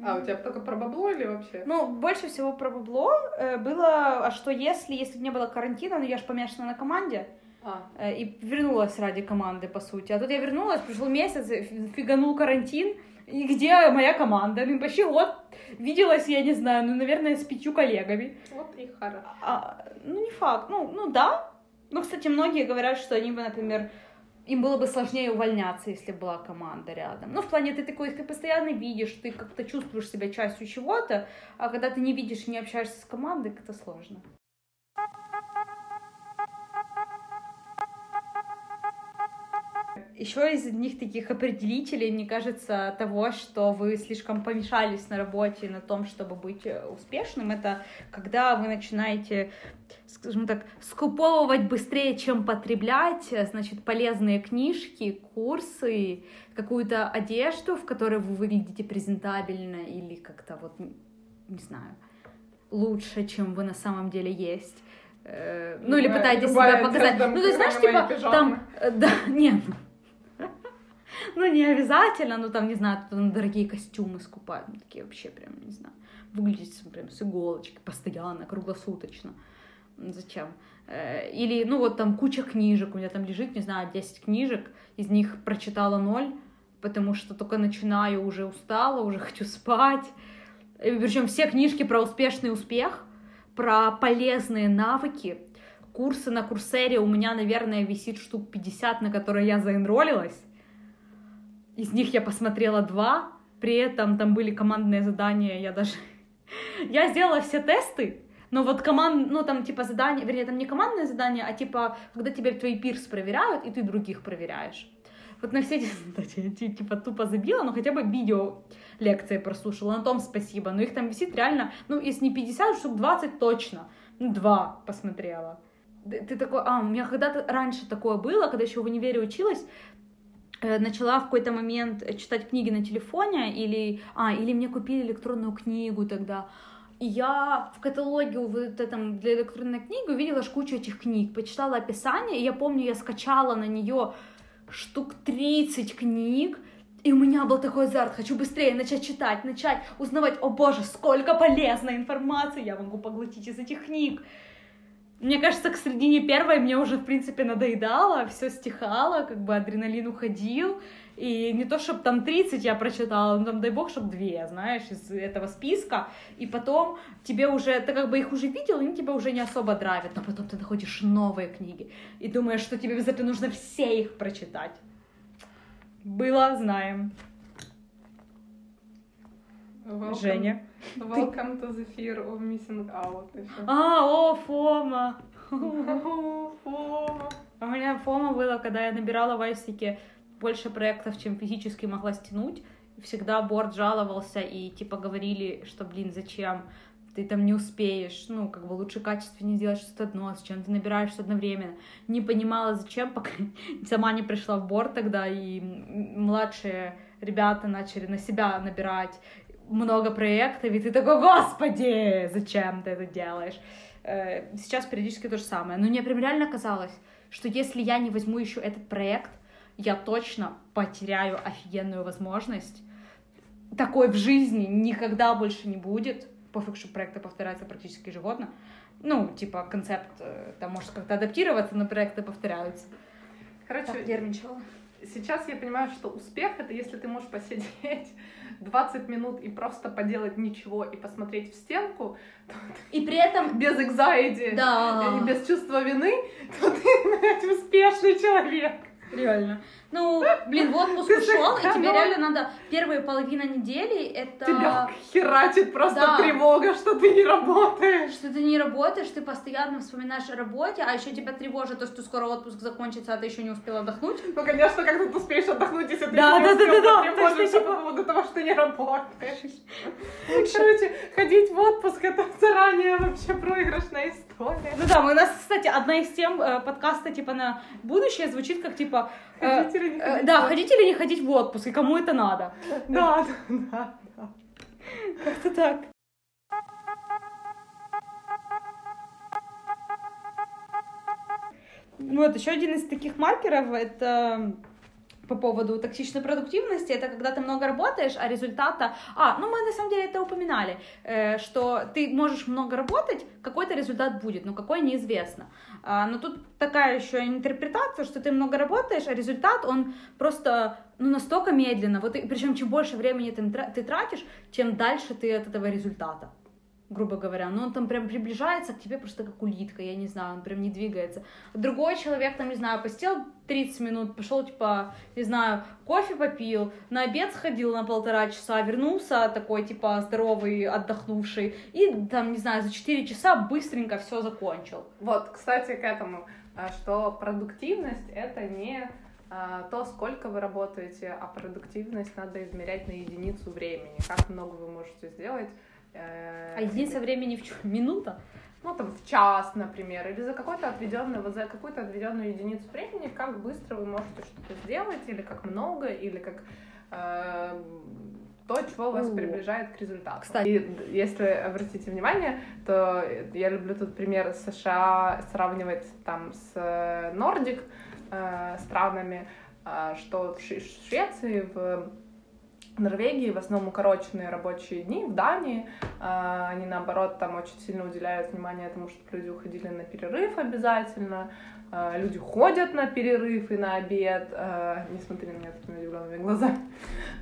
А, у тебя только про бабло или вообще? Ну, больше всего про бабло э, было, а что если, если не было карантина, ну я же помешана на команде, а. э, и вернулась ради команды, по сути. А тут я вернулась, пришел месяц, фиганул карантин, и где моя команда? Ну, почти год виделась, я не знаю, ну, наверное, с пятью коллегами. Вот и хорошо. А, ну, не факт, ну, ну да. Ну, кстати, многие говорят, что они бы, например, им было бы сложнее увольняться, если была команда рядом. Ну, в плане, ты такой, ты постоянно видишь, ты как-то чувствуешь себя частью чего-то, а когда ты не видишь и не общаешься с командой, это сложно. Еще из одних таких определителей, мне кажется, того, что вы слишком помешались на работе, на том, чтобы быть э, успешным, это когда вы начинаете, скажем так, скуповывать быстрее, чем потреблять, э, значит, полезные книжки, курсы, какую-то одежду, в которой вы выглядите презентабельно или как-то вот, не знаю, лучше, чем вы на самом деле есть. Э, ну, или пытаетесь себя показать. Ну, ты знаешь, типа, там, да, [laughs] нет, [laughs] ну, не обязательно, ну, там, не знаю, там дорогие костюмы скупают, ну, такие вообще прям, не знаю, выглядеть прям с иголочки постоянно, круглосуточно. Зачем? Э, или, ну, вот там куча книжек, у меня там лежит, не знаю, 10 книжек, из них прочитала ноль, потому что только начинаю, уже устала, уже хочу спать. Причем все книжки про успешный успех, про полезные навыки, курсы на Курсере у меня, наверное, висит штук 50, на которые я заэнролилась. Из них я посмотрела два, при этом там были командные задания, я даже... [laughs] я сделала все тесты, но вот команд, ну там типа задание, вернее, там не командные задания, а типа, когда тебя твои пирс проверяют, и ты других проверяешь. Вот на все эти, [laughs] типа, тупо забила, но хотя бы видео лекции прослушала, на том спасибо. Но их там висит реально, ну, если не 50, штук 20 точно. Ну, два посмотрела. Ты такой, а, у меня когда-то раньше такое было, когда еще в универе училась, начала в какой-то момент читать книги на телефоне, или, а, или мне купили электронную книгу тогда, и я в каталоге вот этом для электронной книги увидела кучу этих книг, почитала описание, и я помню, я скачала на нее штук 30 книг, и у меня был такой азарт, хочу быстрее начать читать, начать узнавать, о боже, сколько полезной информации я могу поглотить из этих книг. Мне кажется, к середине первой мне уже, в принципе, надоедало, все стихало, как бы адреналин уходил. И не то, чтобы там 30 я прочитала, но там, дай бог, чтобы две, знаешь, из этого списка. И потом тебе уже, ты как бы их уже видел, они тебя уже не особо драйвят. Но потом ты находишь новые книги и думаешь, что тебе обязательно нужно все их прочитать. Было, знаем. Welcome, Женя. Welcome to the fear of missing out. А, о, Фома. Фома. У меня Фома было, когда я набирала в Айсике больше проектов, чем физически могла стянуть. Всегда борт жаловался и типа говорили, что, блин, зачем? ты там не успеешь, ну, как бы лучше качественнее сделать что-то одно, с чем ты набираешь что-то одновременно. Не понимала, зачем, пока [laughs] сама не пришла в борт тогда, и младшие ребята начали на себя набирать много проектов, и ты такой, господи, зачем ты это делаешь? Э, сейчас периодически то же самое. Но мне прям реально казалось, что если я не возьму еще этот проект, я точно потеряю офигенную возможность. Такой в жизни никогда больше не будет. Пофиг, что проекты повторяются практически ежегодно. Ну, типа, концепт, э, там может как-то адаптироваться, но проекты повторяются. Короче, так, нервничала сейчас я понимаю, что успех — это если ты можешь посидеть [laughs] 20 минут и просто поделать ничего и посмотреть в стенку, и при этом [laughs] без anxiety да. и без чувства вины, то ты, [laughs] блядь, успешный человек. Реально. Ну, блин, в отпуск ушел, и тебе реально надо первые половина недели это... Тебя херачит просто да. тревога, что ты не работаешь. Что ты не работаешь, ты постоянно вспоминаешь о работе, а еще тебя тревожит то, что скоро отпуск закончится, а ты еще не успела отдохнуть. Ну, конечно, как ты успеешь отдохнуть, если ты да, не да, успел да, да, потревожиться да, по поводу того, что ты не работаешь. Короче, ходить в отпуск это заранее вообще проигрышная история. Ну да, мы у нас, кстати, одна из тем э, подкаста типа на будущее звучит как типа э, ходить или не э, ходить. Да, ходить или не ходить в отпуск, и кому это надо. Да, да, да. Как-то так. Вот, еще один из таких маркеров — это по поводу токсичной продуктивности, это когда ты много работаешь, а результата... А, ну мы на самом деле это упоминали, э, что ты можешь много работать, какой-то результат будет, но какой неизвестно. А, но тут такая еще интерпретация, что ты много работаешь, а результат, он просто ну, настолько медленно, вот, причем чем больше времени ты, ты тратишь, тем дальше ты от этого результата грубо говоря, но он там прям приближается к тебе просто как улитка, я не знаю, он прям не двигается. Другой человек там, не знаю, посидел 30 минут, пошел, типа, не знаю, кофе попил, на обед сходил на полтора часа, вернулся такой, типа, здоровый, отдохнувший, и там, не знаю, за 4 часа быстренько все закончил. Вот, кстати, к этому, а, что продуктивность — это не а, то, сколько вы работаете, а продуктивность надо измерять на единицу времени, как много вы можете сделать а единица времени в чем? Минута? Ну, там, в час, например, или за какой-то отведенный, вот за какую-то отведенную единицу времени, как быстро вы можете что-то сделать, или как много, или как э, то, чего вас О. приближает к результату. Кстати. И если обратите внимание, то я люблю тут пример США сравнивать там с Нордик э, странами, э, что в Швеции, в в Норвегии в основном укороченные рабочие дни, в Дании. Э, они, наоборот, там очень сильно уделяют внимание тому, чтобы люди уходили на перерыв обязательно, э, люди ходят на перерыв и на обед, э, не смотри на меня такими удивленными глазами,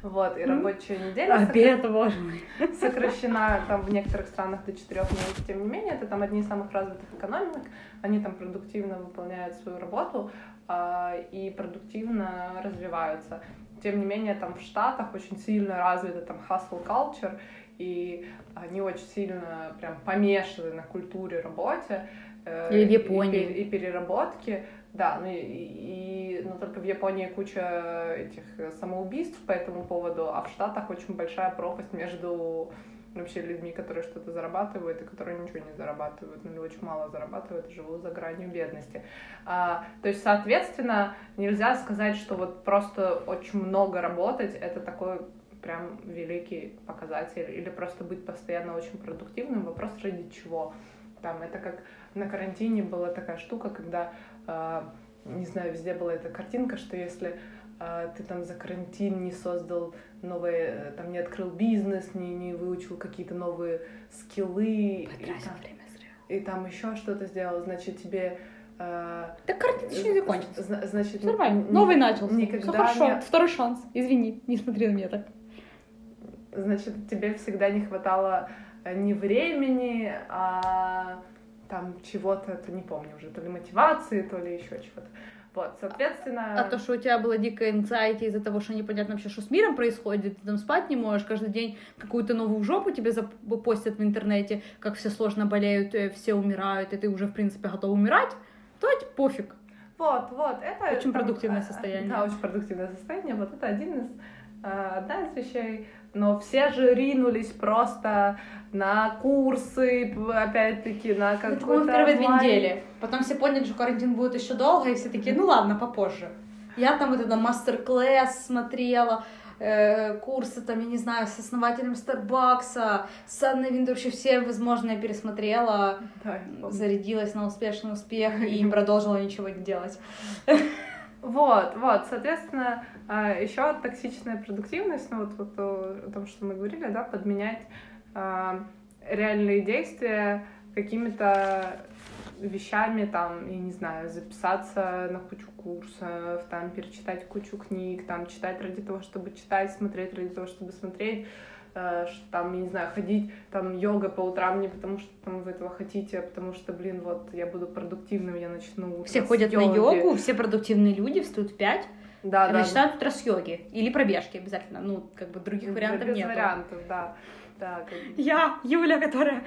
вот, и рабочая неделя обед, боже мой. сокращена там в некоторых странах до четырех минут, тем не менее, это там одни из самых развитых экономик, они там продуктивно выполняют свою работу э, и продуктивно развиваются тем не менее, там в Штатах очень сильно развита там hustle culture, и они очень сильно прям помешаны на культуре работе. Э, Или в Японии. И, и, и переработки. Да, ну и, и но только в Японии куча этих самоубийств по этому поводу, а в Штатах очень большая пропасть между вообще людьми, которые что-то зарабатывают и которые ничего не зарабатывают, ну или очень мало зарабатывают и живут за гранью бедности. А, то есть, соответственно, нельзя сказать, что вот просто очень много работать — это такой прям великий показатель, или просто быть постоянно очень продуктивным, вопрос ради чего. Там это как на карантине была такая штука, когда, э, не знаю, везде была эта картинка, что если э, ты там за карантин не создал новые, э, там не открыл бизнес, не, не выучил какие-то новые скиллы. И там, время зря. И там еще что-то сделал, значит, тебе так картина еще не закончится. Значит, нормально. Новый начался. Никогда Все хорошо. Не... Второй шанс. Извини, не смотри на меня так. Значит, тебе всегда не хватало э, не времени, а там чего-то, это не помню уже, то ли мотивации, то ли еще чего-то. Вот, соответственно... А то, что у тебя была дикая anxiety из-за того, что непонятно вообще, что с миром происходит, ты там спать не можешь, каждый день какую-то новую жопу тебе запостят в интернете, как все сложно болеют, э, все умирают, и ты уже, в принципе, готов умирать, то типа, пофиг. Вот, вот, это... Очень там, продуктивное состояние. Да, очень продуктивное состояние, вот это один из, э, одна из вещей, но все же ринулись просто на курсы, опять-таки, на какой-то... Это первые две недели. Потом все поняли, что карантин будет еще долго, и все такие, ну ладно, попозже. Я там вот это мастер-класс смотрела, э, курсы, там, я не знаю, с основателем Старбакса, с Анной Винт, вообще все возможные пересмотрела, да, зарядилась на успешный успех и [laughs] продолжила ничего не делать. [laughs] Вот, вот, соответственно, а, еще токсичная продуктивность, ну вот, вот о том, что мы говорили, да, подменять э, реальные действия какими-то вещами, там, я не знаю, записаться на кучу курсов, там, перечитать кучу книг, там, читать ради того, чтобы читать, смотреть ради того, чтобы смотреть, э, там, я не знаю, ходить, там, йога по утрам не потому, что там вы этого хотите, а потому что, блин, вот, я буду продуктивным, я начну Все ходят йоги. на йогу, все продуктивные люди встают в пять, да, да. начинают утро с йоги. Или пробежки обязательно. Ну, как бы других вариантов нет. вариантов, да. Да, как... Я, Юля, которая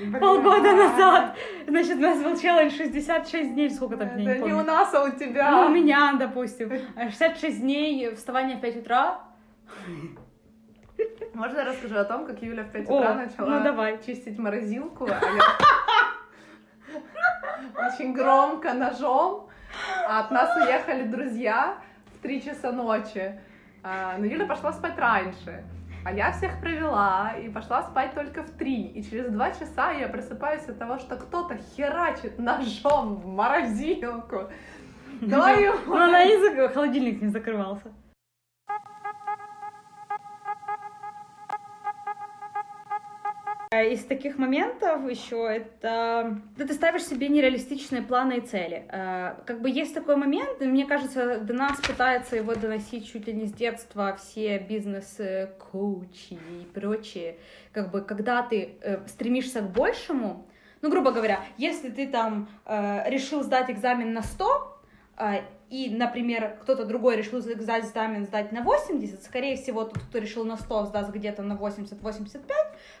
Блин, полгода назад, значит, у нас был челлендж 66 дней, сколько там дней, Да не, не у нас, а у тебя. Ну, у меня, допустим. 66 дней вставания в 5 утра. Можно я расскажу о том, как Юля в 5 утра начала ну, давай. чистить морозилку, а [laughs] очень громко ножом, а от нас уехали друзья в 3 часа ночи. А, но Юля пошла спать раньше. А я всех провела и пошла спать только в три. И через два часа я просыпаюсь от того, что кто-то херачит ножом в морозилку. [laughs] Твою Ну, она не холодильник не закрывался. Из таких моментов еще это... Да ты ставишь себе нереалистичные планы и цели. Э, как бы есть такой момент, мне кажется, до нас пытаются его доносить чуть ли не с детства все бизнес-коучи и прочие. Как бы, когда ты э, стремишься к большему, ну, грубо говоря, если ты там решил сдать экзамен на 100, и, например, кто-то другой решил сдать экзамен сдать на 80, скорее всего, тот, кто решил на 100, сдаст где-то на 80-85,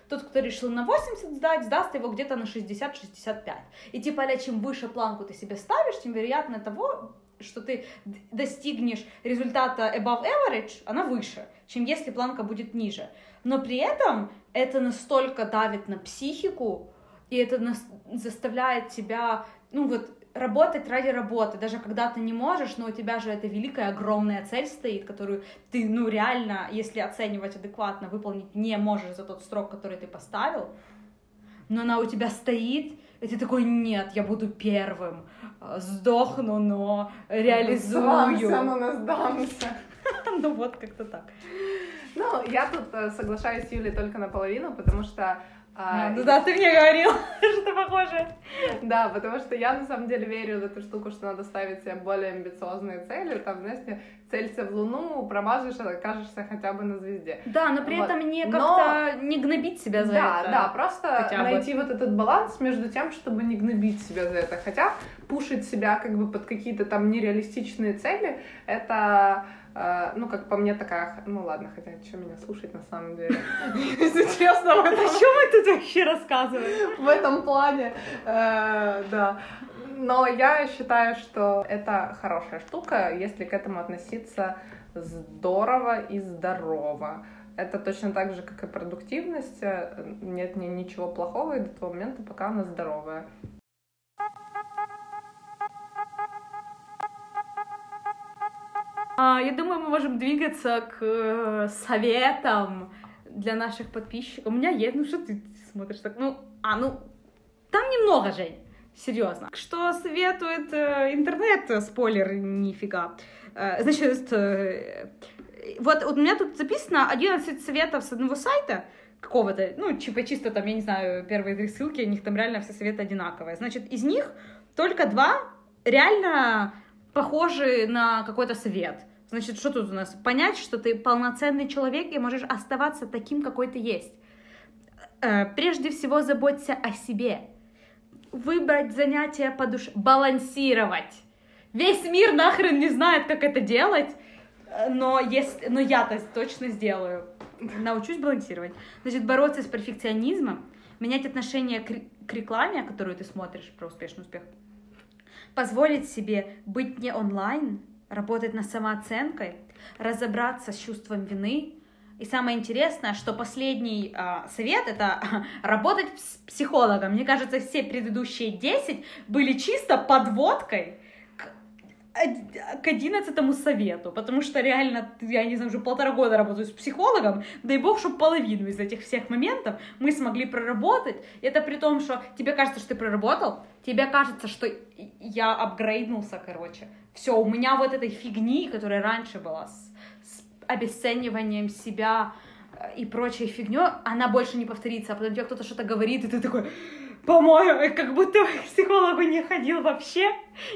тот, кто решил на 80 сдать, сдаст его где-то на 60-65. И типа, а чем выше планку ты себе ставишь, тем вероятно того, что ты достигнешь результата above average, она выше, чем если планка будет ниже. Но при этом это настолько давит на психику, и это заставляет тебя, ну вот, работать ради работы, даже когда ты не можешь, но у тебя же эта великая, огромная цель стоит, которую ты, ну, реально, если оценивать адекватно, выполнить не можешь за тот срок, который ты поставил, но она у тебя стоит, и ты такой, нет, я буду первым, сдохну, но реализую. Сдамся, но не сдамся. [laughs] Ну вот, как-то так. Ну, я тут э, соглашаюсь с Юлей только наполовину, потому что а, ну да, ты мне говорил, [laughs] что похоже. Да, потому что я на самом деле верю в эту штуку, что надо ставить себе более амбициозные цели. Там, знаете, целься в Луну, промажешь, окажешься хотя бы на звезде. Да, но при вот. этом не как-то но... не гнобить себя за да, это. Да, да, просто найти вот этот баланс между тем, чтобы не гнобить себя за это. Хотя пушить себя как бы под какие-то там нереалистичные цели, это ну, как по мне, такая... Ну, ладно, хотя, что меня слушать на самом деле? Если честно. О чем мы тут вообще рассказываем? В этом плане, э, да. Но я считаю, что это хорошая штука, если к этому относиться здорово и здорово. Это точно так же, как и продуктивность. Нет ничего плохого и до того момента, пока она здоровая. Я думаю, мы можем двигаться к э, советам для наших подписчиков. У меня есть, ну что ты смотришь так? Ну, а, ну, там немного, Жень. Серьезно. Что советует э, интернет? Спойлер, нифига. Э, значит, вот, вот у меня тут записано 11 советов с одного сайта, какого-то, ну, типа чисто там, я не знаю, первые три ссылки, у них там реально все советы одинаковые. Значит, из них только два реально похожи на какой-то совет. Значит, что тут у нас? Понять, что ты полноценный человек и можешь оставаться таким, какой ты есть. Э, прежде всего, заботься о себе. Выбрать занятие по душе. Балансировать. Весь мир нахрен не знает, как это делать, но, если, но я-то точно сделаю. Научусь балансировать. Значит, бороться с перфекционизмом, менять отношение к, к рекламе, которую ты смотришь про успешный успех, позволить себе быть не онлайн, работать над самооценкой, разобраться с чувством вины. И самое интересное, что последний э, совет это [laughs] работать с психологом. Мне кажется, все предыдущие 10 были чисто подводкой к одиннадцатому совету, потому что реально, я не знаю, уже полтора года работаю с психологом, дай бог, чтобы половину из этих всех моментов мы смогли проработать. Это при том, что тебе кажется, что ты проработал, тебе кажется, что я апгрейднулся, короче. Все, у меня вот этой фигни, которая раньше была с, с обесцениванием себя э, и прочей фигней, она больше не повторится, а потом тебе кто-то что-то говорит, и ты такой, по-моему, как будто [laughs] к психологу не ходил вообще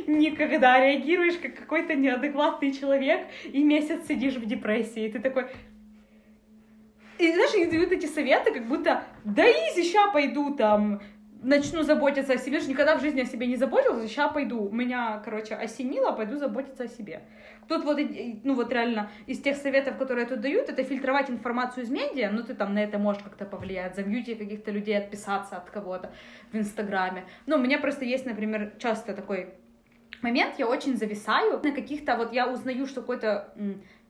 никогда. Реагируешь как какой-то неадекватный человек и месяц сидишь в депрессии. И ты такой... И знаешь, они дают эти советы, как будто, да изи, ща пойду там, начну заботиться о себе, что никогда в жизни о себе не заботился, сейчас пойду, меня, короче, осенило, пойду заботиться о себе. Тут вот, ну вот реально, из тех советов, которые тут дают, это фильтровать информацию из медиа, ну ты там на это можешь как-то повлиять, замьютить каких-то людей, отписаться от кого-то в Инстаграме. Ну, у меня просто есть, например, часто такой момент, я очень зависаю на каких-то, вот я узнаю, что какой-то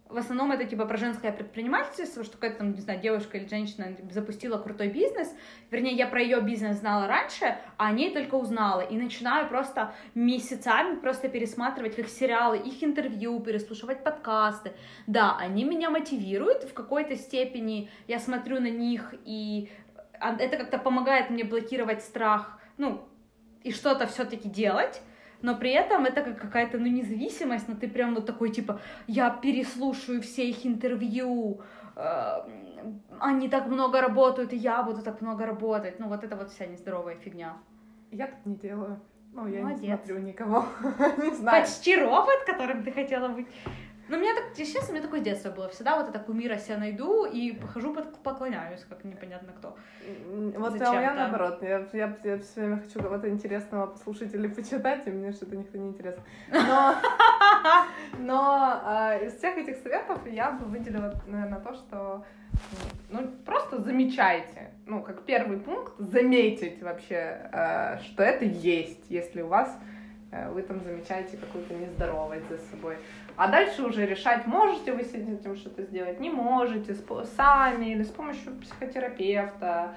в основном это типа про женское предпринимательство, что какая-то там, не знаю, девушка или женщина запустила крутой бизнес. Вернее, я про ее бизнес знала раньше, а о ней только узнала. И начинаю просто месяцами просто пересматривать их сериалы, их интервью, переслушивать подкасты. Да, они меня мотивируют в какой-то степени. Я смотрю на них, и это как-то помогает мне блокировать страх, ну, и что-то все-таки делать но при этом это как какая-то, ну, независимость, но ты прям вот такой, типа, я переслушаю все их интервью, э, они так много работают, и я буду так много работать. Ну, вот это вот вся нездоровая фигня. Я так не делаю. Ну, я Молодец. не смотрю никого. [laughs] не знаю. Почти робот, которым ты хотела быть. Ну, у меня так, честно, у меня такое детство было. Всегда вот это кумира себя найду и похожу, поклоняюсь, как непонятно кто. Вот Зачем, а у меня наоборот. Я, я, я все время хочу кого-то интересного послушать или почитать, и мне что-то никто не интересно. Но, [laughs] но а, из всех этих советов я бы выделила, наверное, то, что ну, просто замечайте. Ну, как первый пункт, заметить вообще, э, что это есть, если у вас э, вы там замечаете какую-то нездоровость за собой. А дальше уже решать, можете вы с этим что-то сделать, не можете, сами или с помощью психотерапевта.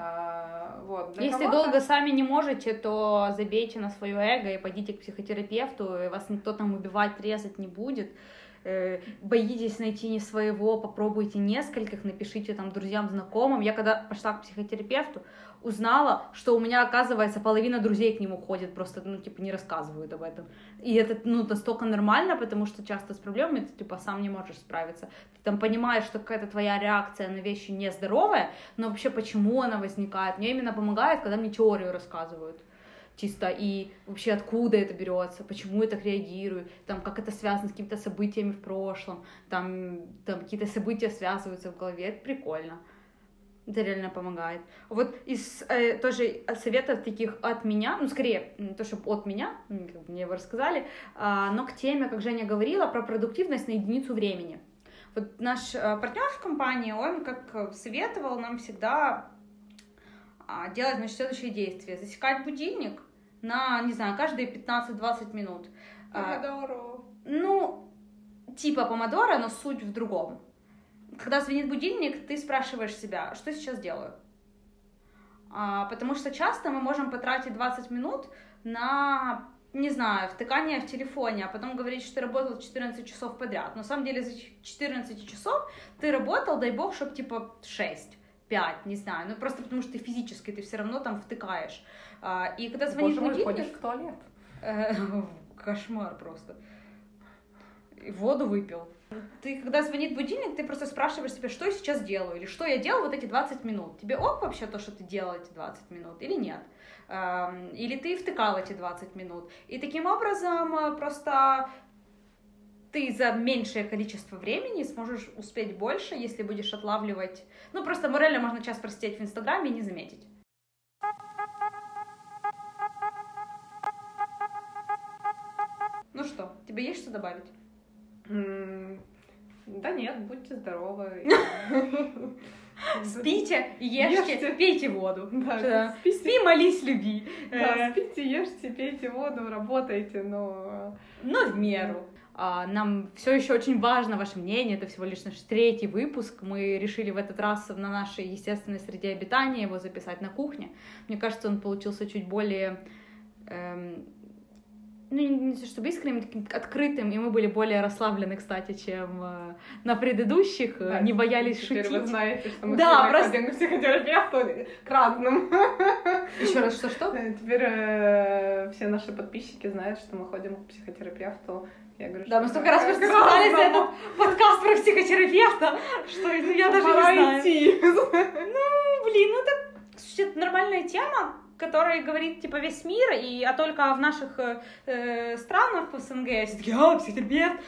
А, вот. Если долго сами не можете, то забейте на свое эго и пойдите к психотерапевту, и вас никто там убивать, резать не будет. Э, боитесь найти не своего, попробуйте нескольких, напишите там друзьям, знакомым. Я когда пошла к психотерапевту, узнала, что у меня, оказывается, половина друзей к нему ходит, просто, ну, типа, не рассказывают об этом. И это, ну, настолько нормально, потому что часто с проблемами ты, типа, сам не можешь справиться. Ты там понимаешь, что какая-то твоя реакция на вещи нездоровая, но вообще почему она возникает. Мне именно помогает, когда мне теорию рассказывают чисто и вообще откуда это берется, почему я так реагирую, там как это связано с какими-то событиями в прошлом, там, там какие-то события связываются в голове, это прикольно. Это реально помогает. Вот из э, тоже советов таких от меня, ну, скорее, не то, чтобы от меня, как бы мне его рассказали, э, но к теме, как Женя говорила, про продуктивность на единицу времени. Вот наш э, партнер в компании, он как советовал нам всегда э, делать, значит, следующие действия. Засекать будильник, на, не знаю, каждые 15-20 минут. Помодоро. А, ну, типа помодоро, но суть в другом. Когда звонит будильник, ты спрашиваешь себя, что сейчас делаю? А, потому что часто мы можем потратить 20 минут на, не знаю, втыкание в телефоне, а потом говорить, что ты работал 14 часов подряд. Но на самом деле за 14 часов ты работал, дай бог, чтобы типа 6 5, не знаю, ну просто потому что ты физически, ты все равно там втыкаешь. А, и когда звонит Боже будильник... ходишь в туалет. [laughs] Э, кошмар просто. И воду выпил. Ты, когда звонит будильник, ты просто спрашиваешь себя, что я сейчас делаю, или что я делал вот эти 20 минут. Тебе ок вообще то, что ты делал эти 20 минут, или нет? Или ты втыкал эти 20 минут. И таким образом э, просто ты за меньшее количество времени сможешь успеть больше, если будешь отлавливать... Ну, просто морально можно час просидеть в Инстаграме и не заметить. Ну что, тебе есть что добавить? Да нет, будьте здоровы. [laughs] Спите, ешьте, пейте воду. Спи, молись, люби. Да, э, спите, ешьте, пейте воду, работайте, но... Но в меру. А, нам все еще очень важно ваше мнение, это всего лишь наш третий выпуск. Мы решили в этот раз на нашей естественной среде обитания его записать на кухне. Мне кажется, он получился чуть более эм, ну, не знаю, чтобы искренним, таким открытым, и мы были более расслаблены, кстати, чем э, на предыдущих, да, не боялись теперь шутить. вы знаете, что мы да, просто... ходим к психотерапевту к разным. Еще раз, что-что? Э, [laughs] теперь э, все наши подписчики знают, что мы ходим к психотерапевту. Я говорю, да, мы столько раз рассказали за этот подкаст про психотерапевта, что ну, я даже Пора не знаю. Ну, блин, ну это, это нормальная тема, который говорит, типа, весь мир, и, а только в наших э, э странах, в СНГ, все такие, а, психотерапевт,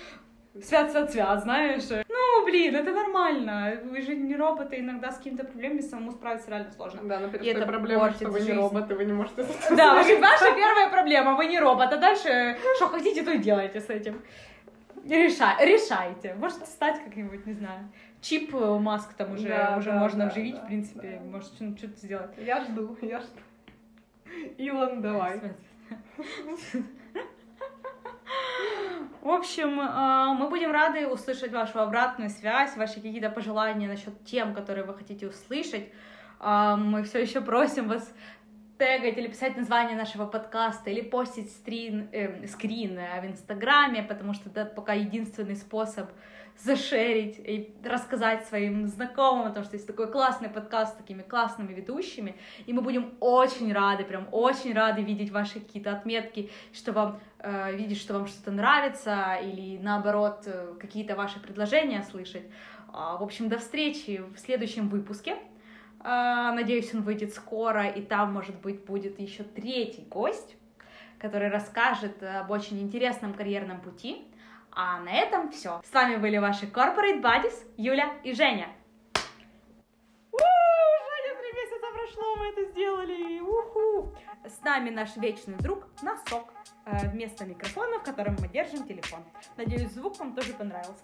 свят, свят, свят, знаешь. Ну, блин, это нормально. Вы же не роботы, иногда с какими-то проблемами самому справиться реально сложно. Да, но первая проблема, что вы не робот, и вы не можете Да, ваша, первая проблема, вы не робот, а дальше что хотите, то и делайте с этим. Решай, решайте. Можете стать как-нибудь, не знаю. Чип э, Маск там уже, да, уже да, можно да, вживить, да, в принципе, да. может что-то сделать. Я жду, я жду. Илон, давай. В общем, э, мы будем рады услышать вашу обратную связь, ваши какие-то пожелания насчет тем, которые вы хотите услышать. Э, мы все еще просим вас тегать или писать название нашего подкаста, или постить стрин, э, скрин в Инстаграме, потому что это пока единственный способ зашерить и рассказать своим знакомым о том, что есть такой классный подкаст с такими классными ведущими, и мы будем очень рады, прям очень рады видеть ваши какие-то отметки, что вам э, видеть, что вам что-то нравится, или наоборот э, какие-то ваши предложения слышать. Э, в общем, до встречи в следующем выпуске. Э, надеюсь, он выйдет скоро, и там, может быть, будет еще третий гость, который расскажет об очень интересном карьерном пути. А на этом все. С вами были ваши Corporate Buddies, Юля и Женя. Женя, три месяца прошло, мы это сделали. Уху. С нами наш вечный друг Носок. Э, вместо микрофона, в котором мы держим телефон. Надеюсь, звук вам тоже понравился.